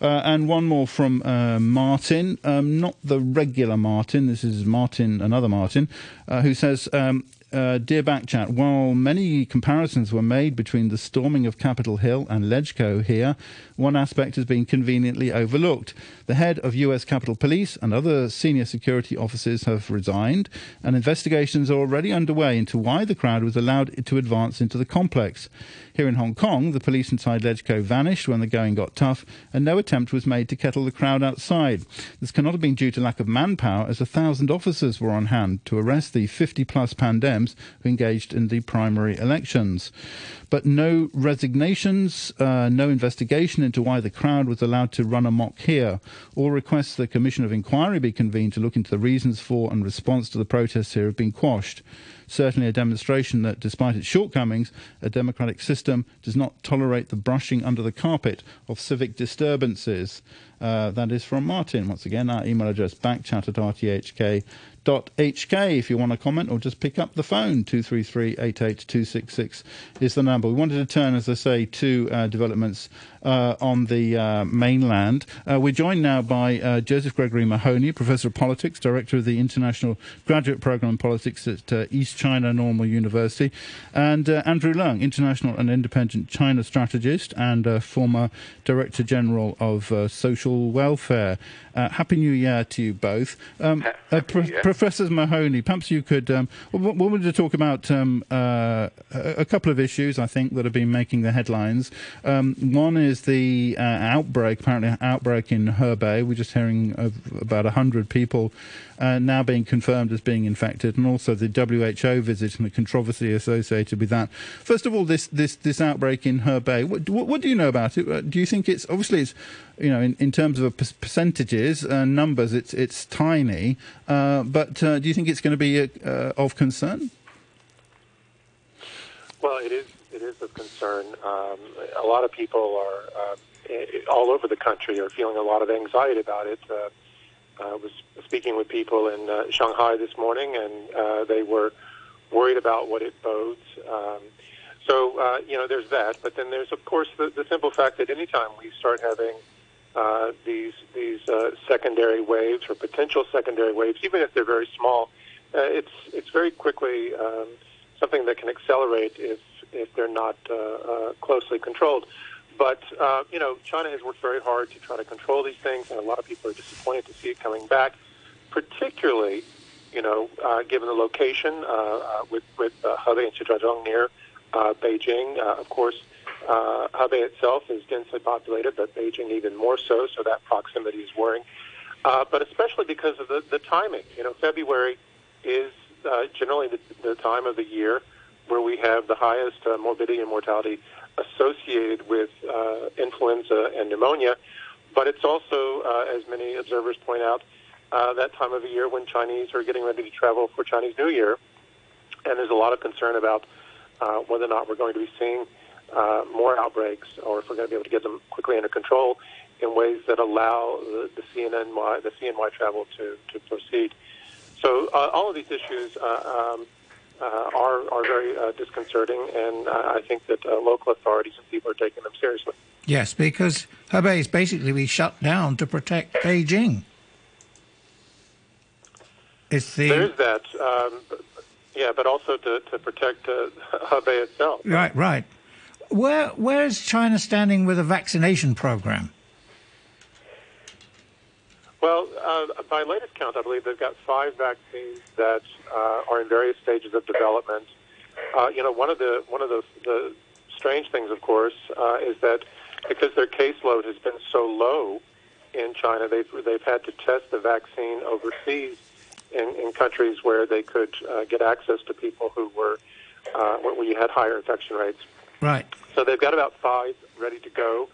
Uh, and one more from uh, Martin, um, not the regular Martin, this is Martin, another Martin, uh, who says, um, uh, Dear Backchat, while many comparisons were made between the storming of Capitol Hill and LegCo here, one aspect has been conveniently overlooked. The head of US Capitol Police and other senior security officers have resigned, and investigations are already underway into why the crowd was allowed to advance into the complex. Here in Hong Kong, the police inside LegCo vanished when the going got tough, and no attempt was made to kettle the crowd outside. This cannot have been due to lack of manpower, as a thousand officers were on hand to arrest the 50 plus pandems who engaged in the primary elections but no resignations, uh, no investigation into why the crowd was allowed to run amok here. All requests the Commission of Inquiry be convened to look into the reasons for and response to the protests here have been quashed. Certainly a demonstration that, despite its shortcomings, a democratic system does not tolerate the brushing under the carpet of civic disturbances. Uh, that is from Martin. Once again, our email address backchat at rthk HK if you want to comment or just pick up the phone. 233 88266 is the number. We wanted to turn, as I say, to uh, developments uh, on the uh, mainland. Uh, we're joined now by uh, Joseph Gregory Mahoney, Professor of Politics, Director of the International Graduate Program in Politics at East China Normal University, and Andrew Leung, International and Independent China Strategist and former Director General of Social Welfare. Happy New Year to you both. Um, Pro- Professor Mahoney, perhaps you could. Um, we wanted to talk about um, a, a, couple of issues, I think, that have been making the headlines. Um, one is the uh, outbreak, apparently outbreak in Hebei. We're just hearing of about 100 people uh, now being confirmed as being infected, and also the WHO visit and the controversy associated with that. First of all, this this this outbreak in Hebei. What, what, what do you know about it? Uh, do you think it's obviously it's you know in, in terms of percentages and uh, numbers, it's it's tiny, uh, but uh, do you think it's going to be of concern? Well, it is it is of concern. Um, a lot of people are all over the country are feeling a lot of anxiety about it. Uh, I was speaking with people in uh, Shanghai this morning, and uh, they were worried about what it bodes. Um, so uh, you know, there's that. But then there's of course the, the simple fact that anytime we start having uh, these these uh, secondary waves or potential secondary waves, even if they're very small, uh, it's it's very quickly um, something that can accelerate if if they're not uh, uh, closely controlled. But uh, you know, China has worked very hard to try to control these things, and a lot of people are disappointed to see it coming back, particularly, you know, uh, given the location uh, uh, with with uh, Hebei and Shijiazhuang near uh, Beijing. Uh, of course, uh, Hebei itself is densely populated, but Beijing even more so. So that proximity is worrying. Uh, but especially because of the, the timing. You know, February is uh, generally the, the time of the year where we have the highest uh, morbidity and mortality associated with uh, influenza and pneumonia. But it's also, uh, as many observers point out, uh, that time of the year when Chinese are getting ready to travel for Chinese New Year. And there's a lot of concern about uh, whether or not we're going to be seeing uh, more outbreaks or if we're going to be able to get them quickly under control in ways that allow the, the CNNY, the CNY travel to, to proceed. So uh, all of these issues uh, um, are are very uh, disconcerting, and uh, I think that uh, local authorities and people are taking them seriously. Yes, because Hebei is basically be shut down to protect Beijing. It's the there is that, um, yeah, but also to to protect uh, <laughs> Hebei itself. Right, right. Where where is China standing with a vaccination program? Well, uh, by latest count, I believe they've got five vaccines that uh, are in various stages of development. Uh, you know, one of the one of the, the strange things, of course, uh, is that because their caseload has been so low in China, they've they've had to test the vaccine overseas in, in countries where they could uh, get access to people who were uh, where you had higher infection rates. Right. So they've got about five ready to go.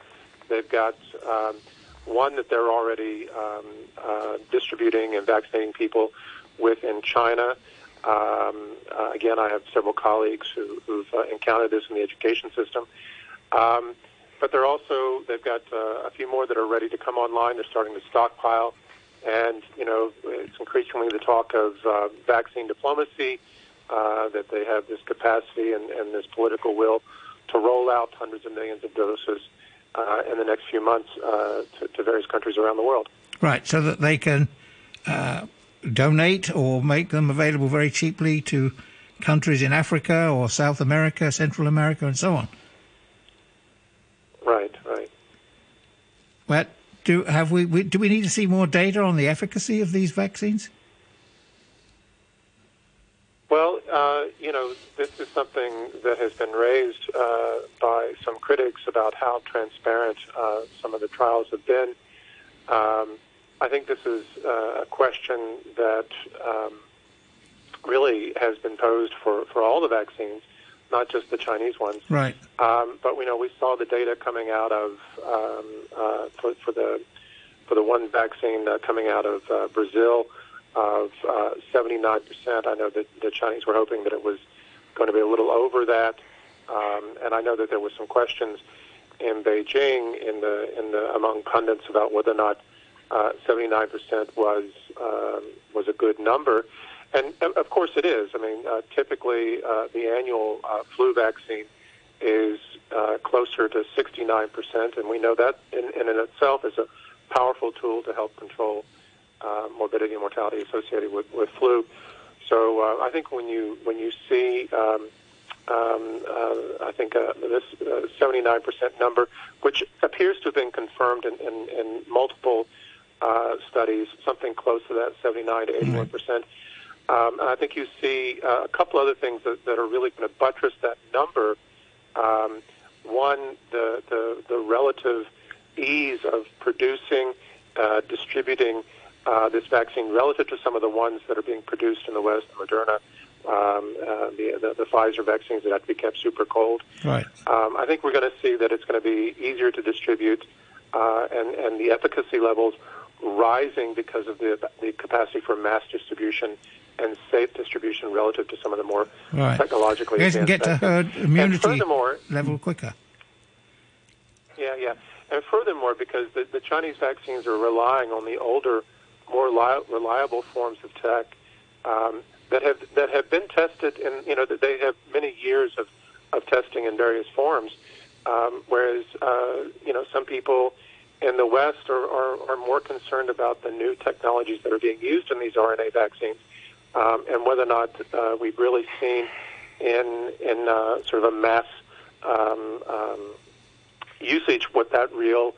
They've got um, one that they're already um, uh, distributing and vaccinating people with in China. Um, uh, again, I have several colleagues who, who've uh, encountered this in the education system. Um, but they're also they've got uh, a few more that are ready to come online. They're starting to stockpile, and you know it's increasingly the talk of uh, vaccine diplomacy. Uh, that they have this capacity and, and this political will to roll out hundreds of millions of doses uh, in the next few months uh, to, to, various countries around the world. Right, so that they can uh, donate or make them available very cheaply to countries in Africa or South America, Central America, and so on. Right, right. But do have we, we do we need to see more data on the efficacy of these vaccines? Well, uh, you know, this is something that has been raised uh, by some critics about how transparent uh, some of the trials have been. Um, I think this is uh, a question that um, really has been posed for, for all the vaccines, not just the Chinese ones. Right. Um, but we know we saw the data coming out of um, uh, for, for the for the one vaccine uh, coming out of Brazil of uh, 79%. I know that the Chinese were hoping that it was going to be a little over that, um, and I know that there were some questions in Beijing in the in the among pundits about whether or not uh, 79% was um, was a good number, and of course it is. I mean, uh, typically uh, the annual uh, flu vaccine is uh, closer to 69%, and we know that in, in itself is a powerful tool to help control uh, morbidity and mortality associated with, with flu. So uh, I think when you when you see um, um, uh, I think uh, this uh, 79% number, which appears to have been confirmed in, in, in multiple uh, studies, something close to that 79 to 81 percent. Um, and I think you see uh, a couple other things that, that are really going to buttress that number. Um, one, the, the, the relative ease of producing, uh, distributing uh, this vaccine relative to some of the ones that are being produced in the West, Moderna, um, uh, the, the, the Pfizer vaccines that have to be kept super cold. Right. Um, I think we're going to see that it's going to be easier to distribute, uh, and and the efficacy levels rising because of the the capacity for mass distribution and safe distribution relative to some of the more Right. technologically You advanced get to herd immunity level quicker. yeah, yeah. And furthermore, because the, the Chinese vaccines are relying on the older, more li- reliable forms of tech um, that have that have been tested, and you know that they have many years of, of testing in various forms. Um, whereas uh, you know some people in the West are, are, are more concerned about the new technologies that are being used in these RNA vaccines, um, and whether or not uh, we've really seen in in uh, sort of a mass um, um, usage what that real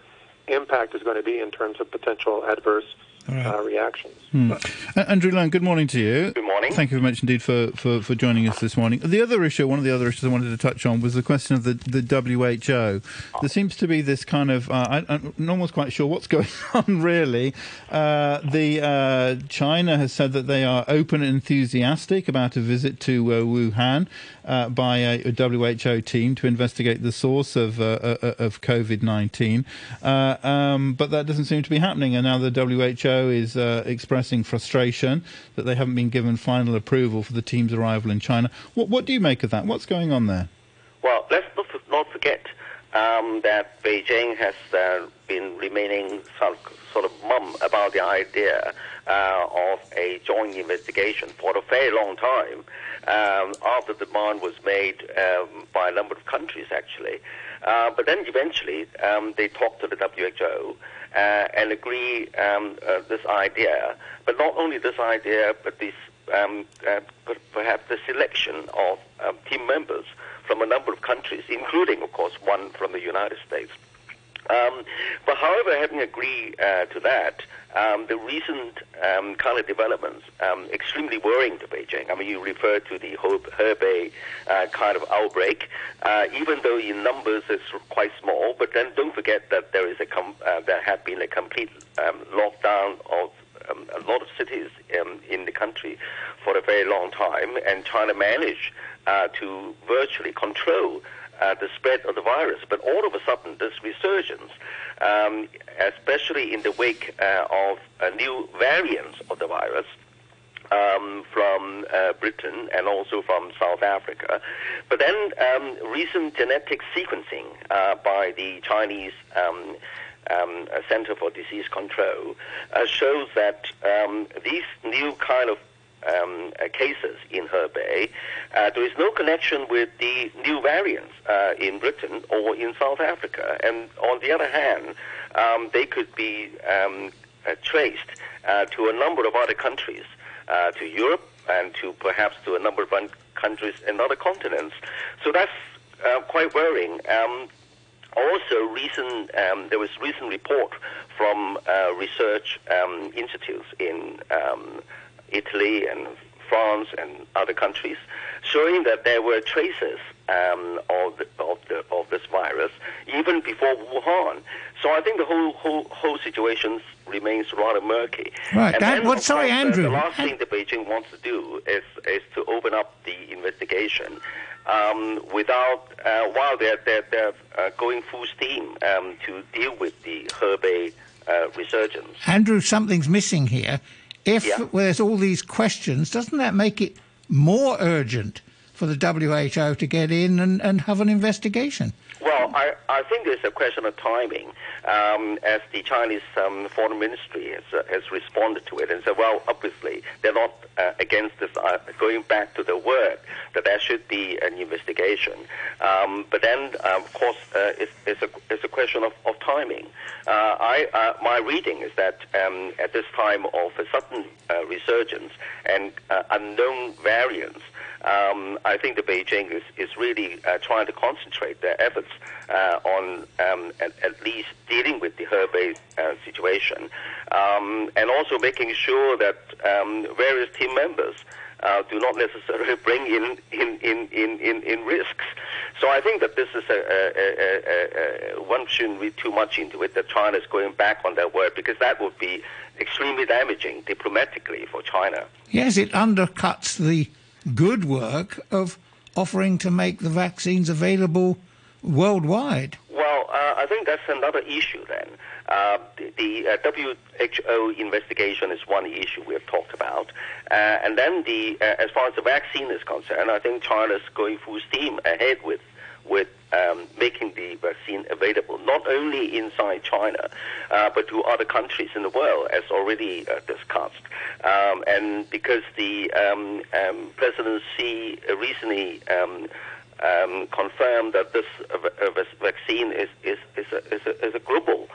impact is going to be in terms of potential adverse uh, reactions. Hmm. Uh, Andrew Leung, good morning to you. Good morning. Thank you very much indeed for, for, for joining us this morning. The other issue, one of the other issues I wanted to touch on was the question of the, the WHO. There seems to be this kind of, uh, I, I'm almost quite sure what's <laughs> going on really. Uh, the uh, China has said that they are open and enthusiastic about a visit to uh, Wuhan uh, by a, WHO team to investigate the source of, uh, uh, of COVID 19. Uh, um, but that doesn't seem to be happening, and now the WHO is uh, expressing frustration that they haven't been given final approval for the team's arrival in China. What, what do you make of that? What's going on there? Well, let's not, not forget um, that Beijing has uh, been remaining sort of, sort of mum about the idea uh, of a joint investigation for a very long time um, after the demand was made um, by a number of countries, actually. Uh, but then eventually um, they talked to the WHO uh, and agree um, uh, this idea. But not only this idea, but this um, uh, perhaps the selection of team members from a number of countries, including, of course, one from the United States. Um, but however, having agreed uh, to that, um, the recent um, kind of developments um, extremely worrying to Beijing. I mean, you refer to the Hebei uh, kind of outbreak, uh, even though in numbers it's quite small. But then don't forget that there is a com- uh, there had been a complete um, lockdown of um, a lot of cities um, in the country for a very long time, and China managed uh, to virtually control uh, the spread of the virus. But all of a sudden, this resurgence, um, especially in the wake uh, of new variants of the virus, um, from uh, Britain and also from South Africa. But then um, recent genetic sequencing uh, by the Chinese um, um, Center for Disease Control uh, shows that um, these new kind of um, uh, cases in Hebei, uh, there is no connection with the new variants uh, in Britain or in South Africa. And on the other hand, um, they could be um, uh, traced uh, to a number of other countries, uh, to Europe and to perhaps to a number of un- countries in other continents. So that's quite worrying. Also, recent um, there was recent report from uh, research um, institutes in um, Italy and France and other countries, showing that there were traces um, of, the, of, the, of this virus even before Wuhan. So I think the whole whole, whole situation remains rather murky. Right. And then, what- sorry, Andrew. The last thing that Beijing wants to do is is to open up the investigation. Um, without uh, while they're they're, they're uh, going full steam um, to deal with the Hebei uh, resurgence. Andrew, something's missing here. If Yeah. there's all these questions, doesn't that make it more urgent for the WHO to get in and, and have an investigation? Well, I, I think it's a question of timing, um, as the Chinese um, foreign ministry has, uh, has responded to it and said, well, obviously they're not uh, against this, uh, going back to the word that there should be an investigation. Um, but then, uh, of course, uh, it's, it's, a, it's a question of, of timing. Uh, I, my reading is that um, at this time of a sudden resurgence and unknown variants, um, I think the Beijing is, is really uh, trying to concentrate their efforts uh, on um, at, at, least dealing with the Hebei uh, situation, um, and also making sure that um, various team members uh, do not necessarily <laughs> bring in in, in, in, in, risks. So I think that this is a, a, a, one shouldn't read too much into it. That China is going back on their word because that would be extremely damaging diplomatically for China. Yes, it undercuts the good work of offering to make the vaccines available worldwide. Well, uh, I think that's another issue then. Uh, the, the uh, WHO investigation is one issue we have talked about. Uh, and then the, uh, as far as the vaccine is concerned, I think China is going full steam ahead with with um, making the vaccine available, not only inside China, uh, but to other countries in the world, as already uh, discussed. Um, and because the um, um President Xi recently um, um, confirmed that this uh, vaccine is, is, is, a, is, a, is a global,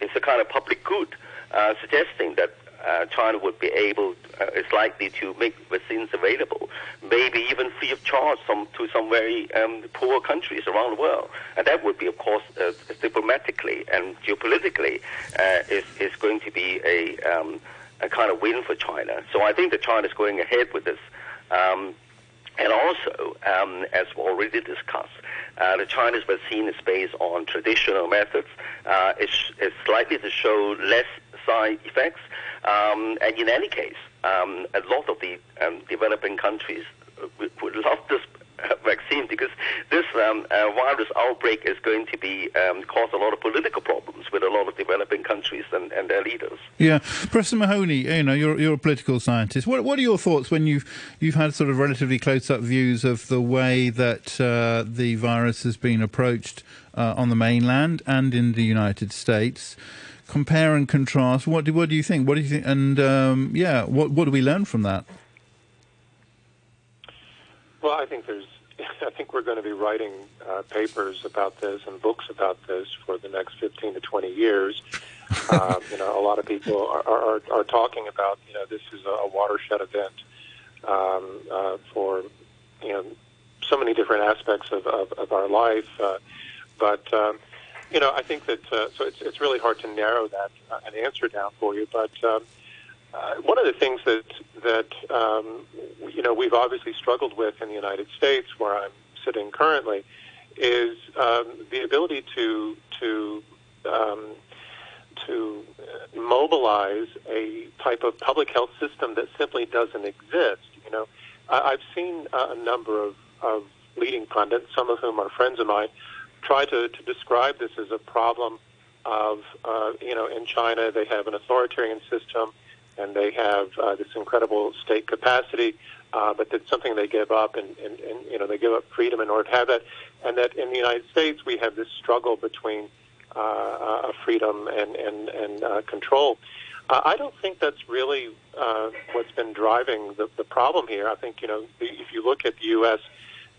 it's a kind of public good, uh, suggesting that uh, China would be able, uh, is likely to make vaccines available, maybe even free of charge some, to some very um, poor countries around the world. And that would be, of course, uh, diplomatically and geopolitically, uh, is, is going to be a, um, a kind of win for China. So I think that China is going ahead with this. Um, and also, um, as we already discussed, uh, the Chinese vaccine is based on traditional methods. Uh, it's, it's likely to show less side effects. Um, and in any case, um, a lot of the um, developing countries would, would love this vaccine because this um, uh, virus outbreak is going to be um, cause a lot of political problems with a lot of developing countries and, and their leaders. Yeah, Professor Mahoney, you know you're you're a political scientist. What what are your thoughts when you've you've had sort of relatively close up views of the way that uh, the virus has been approached uh, on the mainland and in the United States? Compare and contrast. What do what do you think? What do you think? And um, yeah, what what do we learn from that? Well, I think there's. <laughs> I think we're going to be writing uh, papers about this and books about this for the next 15 to 20 years. um, <laughs> you know, a lot of people are, are, are talking about, you know, this is a watershed event um, uh, for, you know, so many different aspects of, of, of our life. Uh, but, um, you know, I think that, uh, so it's, it's really hard to narrow that uh, an answer down for you. But um, uh, one of the things that that um, you know we've obviously struggled with in the United States, where I'm sitting currently, is um, the ability to to um, to mobilize a type of public health system that simply doesn't exist. You know, I, I've seen a number of, of leading pundits, some of whom are friends of mine, try to, to describe this as a problem of, uh, you know, in China they have an authoritarian system and they have uh, this incredible state capacity, uh, but that's something they give up, and, and, and you know they give up freedom in order to have that. And that in the United States we have this struggle between uh, uh, freedom and and and uh, control. Uh, I don't think that's really uh, what's been driving the, the problem here. I think you know if you look at the U.S.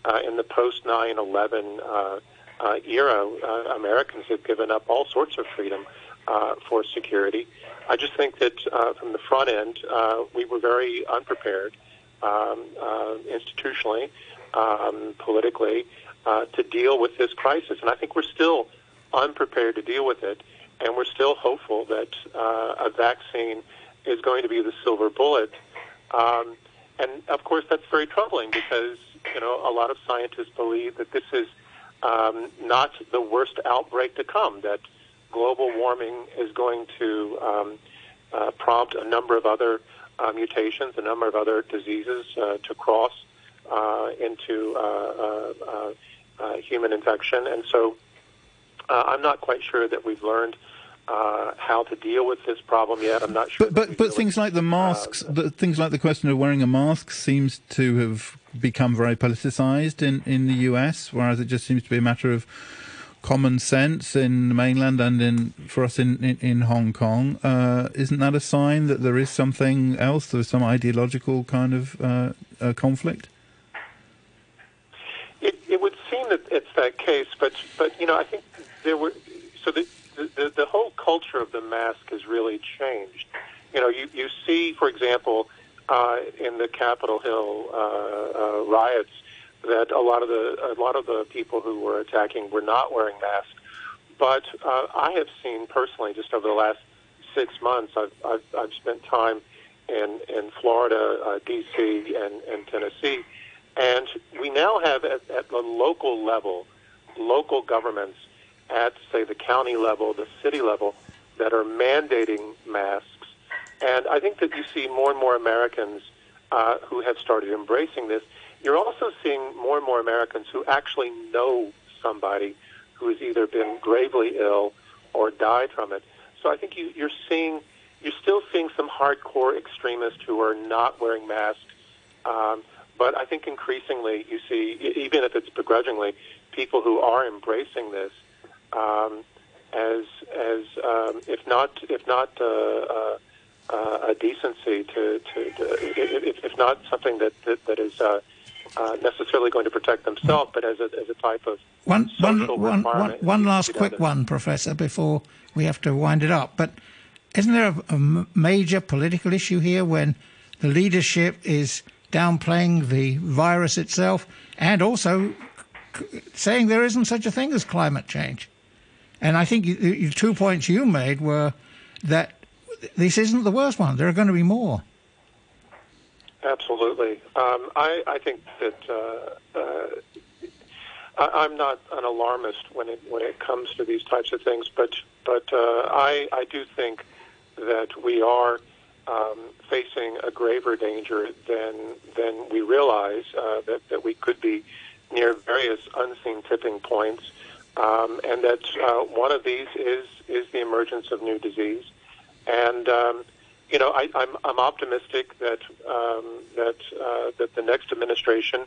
Uh, in the post 9/11 uh, uh, era, uh, Americans have given up all sorts of freedom uh, for security. I just think that uh, from the front end, uh, we were very unprepared um, uh, institutionally, um, politically, uh, to deal with this crisis. And I think we're still unprepared to deal with it. And we're still hopeful that uh, a vaccine is going to be the silver bullet. Um, and of course, that's very troubling because you know a lot of scientists believe that this is um, not the worst outbreak to come. That global warming is going to um, uh, prompt a number of other uh, mutations, a number of other diseases uh, to cross uh, into uh, uh, human infection. And so I'm not quite sure that we've learned uh, how to deal with this problem yet. I'm not sure. But but, but things like the masks, the, things like the question of wearing a mask seems to have become very politicized in, in the US, whereas it just seems to be a matter of common sense in the mainland and in for us in, in, in Hong Kong. Uh, isn't that a sign that there is something else? There's some ideological kind of uh, uh, conflict? It, it would seem that it's that case, but but you know I think there were so the the, the whole culture of the mask has really changed. You know, you you see, for example, uh, in the Capitol Hill uh, uh, riots, that a lot of the a lot of the people who were attacking were not wearing masks. But uh, I have seen personally, just over the last six months, I've I've, I've spent time in in Florida, uh, D.C., and, and Tennessee, and we now have at, at the local level, local governments at say the county level, the city level, that are mandating masks, and I think that you see more and more Americans uh, who have started embracing this you're also seeing more and more Americans who actually know somebody who has either been gravely ill or died from it. So I think you, you're seeing, you're still seeing some hardcore extremists who are not wearing masks. Um, but I think increasingly you see, even if it's begrudgingly, people who are embracing this um, as, as um, if not, if not uh, uh, uh, a decency to, to, to if, if not something that that, that is uh, uh, necessarily going to protect themselves, but as a, as a type of one, one, one, one last quick one, Professor, before we have to wind it up. But isn't there a, a major political issue here when the leadership is downplaying the virus itself and also saying there isn't such a thing as climate change? And I think the two points you made were that this isn't the worst one. There are going to be more. Absolutely. Um, I, I think that uh, uh, I, I'm not an alarmist when it when it comes to these types of things, but but uh, I I do think that we are um, facing a graver danger than than we realize. Uh, that that we could be near various unseen tipping points, um, and that uh, one of these is is the emergence of new disease, and um, you know, I, I'm, I'm optimistic that um, that uh, that the next administration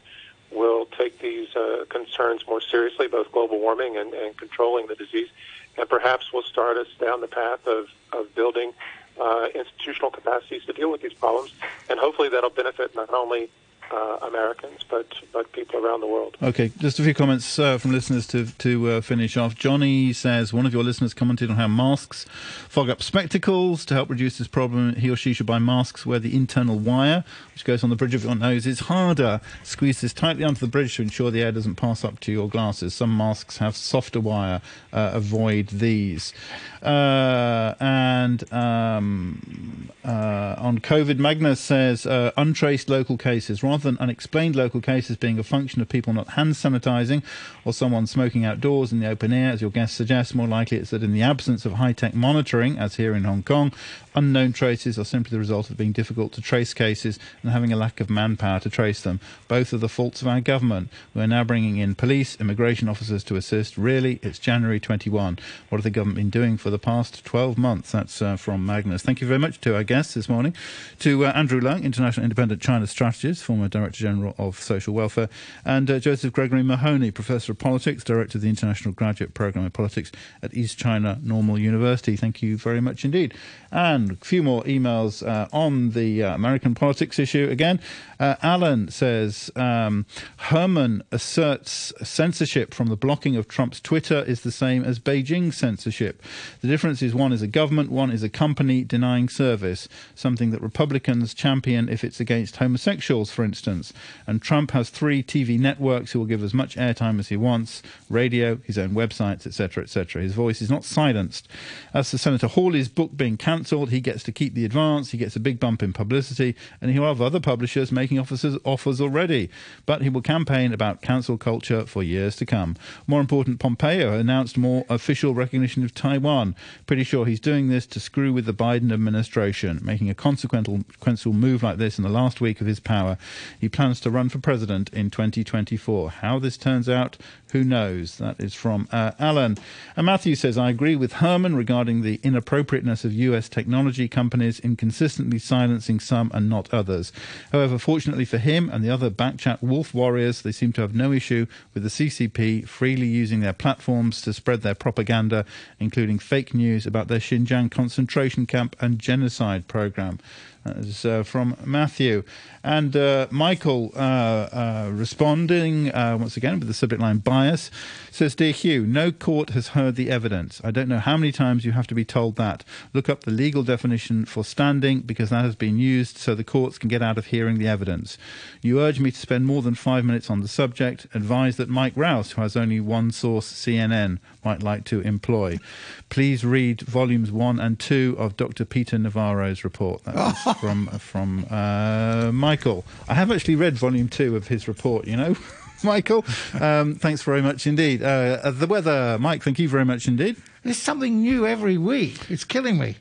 will take these uh, concerns more seriously, both global warming and, and controlling the disease, and perhaps will start us down the path of, of building uh, institutional capacities to deal with these problems, and hopefully that'll benefit not only uh, Americans, but but people around the world. Okay, just a few comments uh, from listeners to to uh, finish off. Johnny says one of your listeners commented on how masks fog up spectacles to help reduce this problem. He or she should buy masks where the internal wire, which goes on the bridge of your nose, is harder. Squeeze this tightly onto the bridge to ensure the air doesn't pass up to your glasses. Some masks have softer wire. Uh, avoid these. Uh, and um, uh, on COVID, Magnus says untraced local cases rather rather than unexplained local cases being a function of people not hand sanitizing or someone smoking outdoors in the open air, as your guest suggests, more likely it's that in the absence of high tech monitoring, as here in Hong Kong, unknown traces are simply the result of being difficult to trace cases and having a lack of manpower to trace them. Both are the faults of our government. We are now bringing in police, immigration officers to assist. Really, it's January 21. What have the government been doing for the past 12 months? That's uh, from Magnus. Thank you very much to our guests this morning. To uh, Andrew Leung, International Independent China Strategist, former Director General of Social Welfare, and uh, Joseph Gregory Mahoney, Professor of Politics, Director of the International Graduate Programme of Politics at East China Normal University. Thank you very much indeed. And a few more emails uh, on the uh, American politics issue again. Uh, Alan says um, Herman asserts censorship from the blocking of Trump's Twitter is the same as Beijing censorship. The difference is one is a government, one is a company denying service, something that Republicans champion if it's against homosexuals, for instance. And Trump has three TV networks who will give as much airtime as he wants radio, his own websites, etc., etc. His voice is not silenced. As to Senator Hawley's book being cancelled, he gets to keep the advance, he gets a big bump in publicity, and he'll have other publishers making offers already, but he will campaign about cancel culture for years to come. More important, Pompeo announced more official recognition of Taiwan. Pretty sure he's doing this to screw with the Biden administration, making a consequential move like this in the last week of his power. He plans to run for president in 2024. How this turns out, Who knows? That is from uh, Alan. And Matthew says, I agree with Herman regarding the inappropriateness of US technology companies inconsistently silencing some and not others. However, fortunately for him and the other backchat wolf warriors, they seem to have no issue with the CCP freely using their platforms to spread their propaganda, including fake news about their Xinjiang concentration camp and genocide program. That is uh, from Matthew. And uh, Michael, uh, uh responding uh, once again with the subject line bias, says Dear Hugh, no court has heard the evidence. I don't know how many times you have to be told that. Look up the legal definition for standing because that has been used so the courts can get out of hearing the evidence. You urge me to spend more than five minutes on the subject. Advise that Mike Rouse, who has only one source, CNN, might like to employ. Please read volumes one and two of Dr. Peter Navarro's report. That was <laughs> from, from uh, Michael. I have actually read volume two of his report, you know. <laughs> Michael, um, thanks very much indeed. Uh, uh, the weather, Mike, thank you very much indeed. There's something new every week. It's killing me.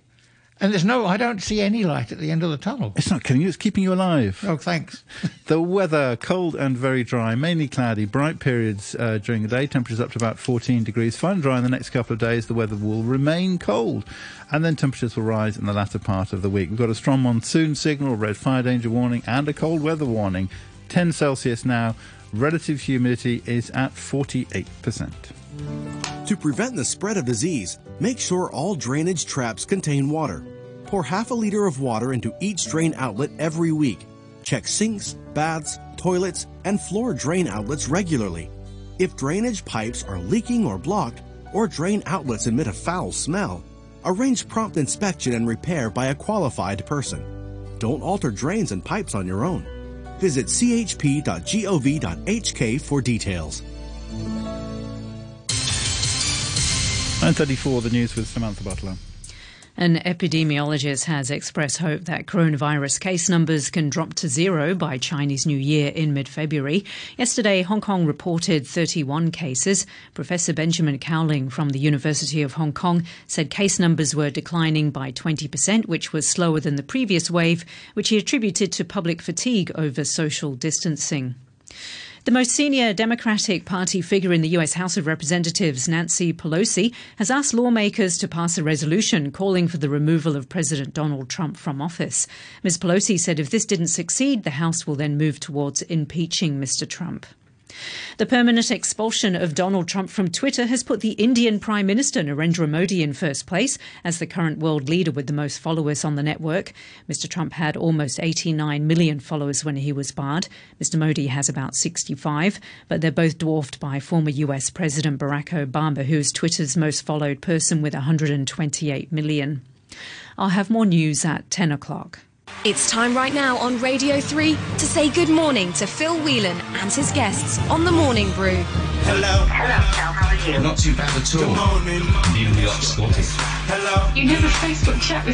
And there's no, I don't see any light at the end of the tunnel. It's not killing you, it's keeping you alive. Oh, thanks. <laughs> the weather, cold and very dry, mainly cloudy, bright periods uh, during the day, temperatures up to about 14 degrees. Fine and dry in the next couple of days, the weather will remain cold. And then temperatures will rise in the latter part of the week. We've got a strong monsoon signal, red fire danger warning, and a cold weather warning. 10 Celsius now, relative humidity is at 48%. To prevent the spread of disease, make sure all drainage traps contain water. Pour half a liter of water into each drain outlet every week. Check sinks, baths, toilets, and floor drain outlets regularly. If drainage pipes are leaking or blocked, or drain outlets emit a foul smell, arrange prompt inspection and repair by a qualified person. Don't alter drains and pipes on your own. Visit chp.gov.hk for details. 9.34, the news with Samantha Butler. An epidemiologist has expressed hope that coronavirus case numbers can drop to zero by Chinese New Year in mid February. Yesterday, Hong Kong reported 31 cases. Professor Benjamin Cowling from the University of Hong Kong said case numbers were declining by 20%, which was slower than the previous wave, which he attributed to public fatigue over social distancing. The most senior Democratic Party figure in the U.S. House of Representatives, Nancy Pelosi, has asked lawmakers to pass a resolution calling for the removal of President Donald Trump from office. Ms. Pelosi said if this didn't succeed, the House will then move towards impeaching Mr. Trump. The permanent expulsion of Donald Trump from Twitter has put the Indian Prime Minister Narendra Modi in first place as the current world leader with the most followers on the network. Mr. Trump had almost 89 million followers when he was barred. Mr. Modi has about 65, but they're both dwarfed by former US President Barack Obama, who is Twitter's most followed person with 128 million. I'll have more news at 10 o'clock. It's time right now on Radio 3 to say good morning to Phil Whelan and his guests on The Morning Brew. Hello. Hello, Phil. How are you? Not too bad at all. Good morning. Nearly up Scottish. Hello. You never Facebook chat with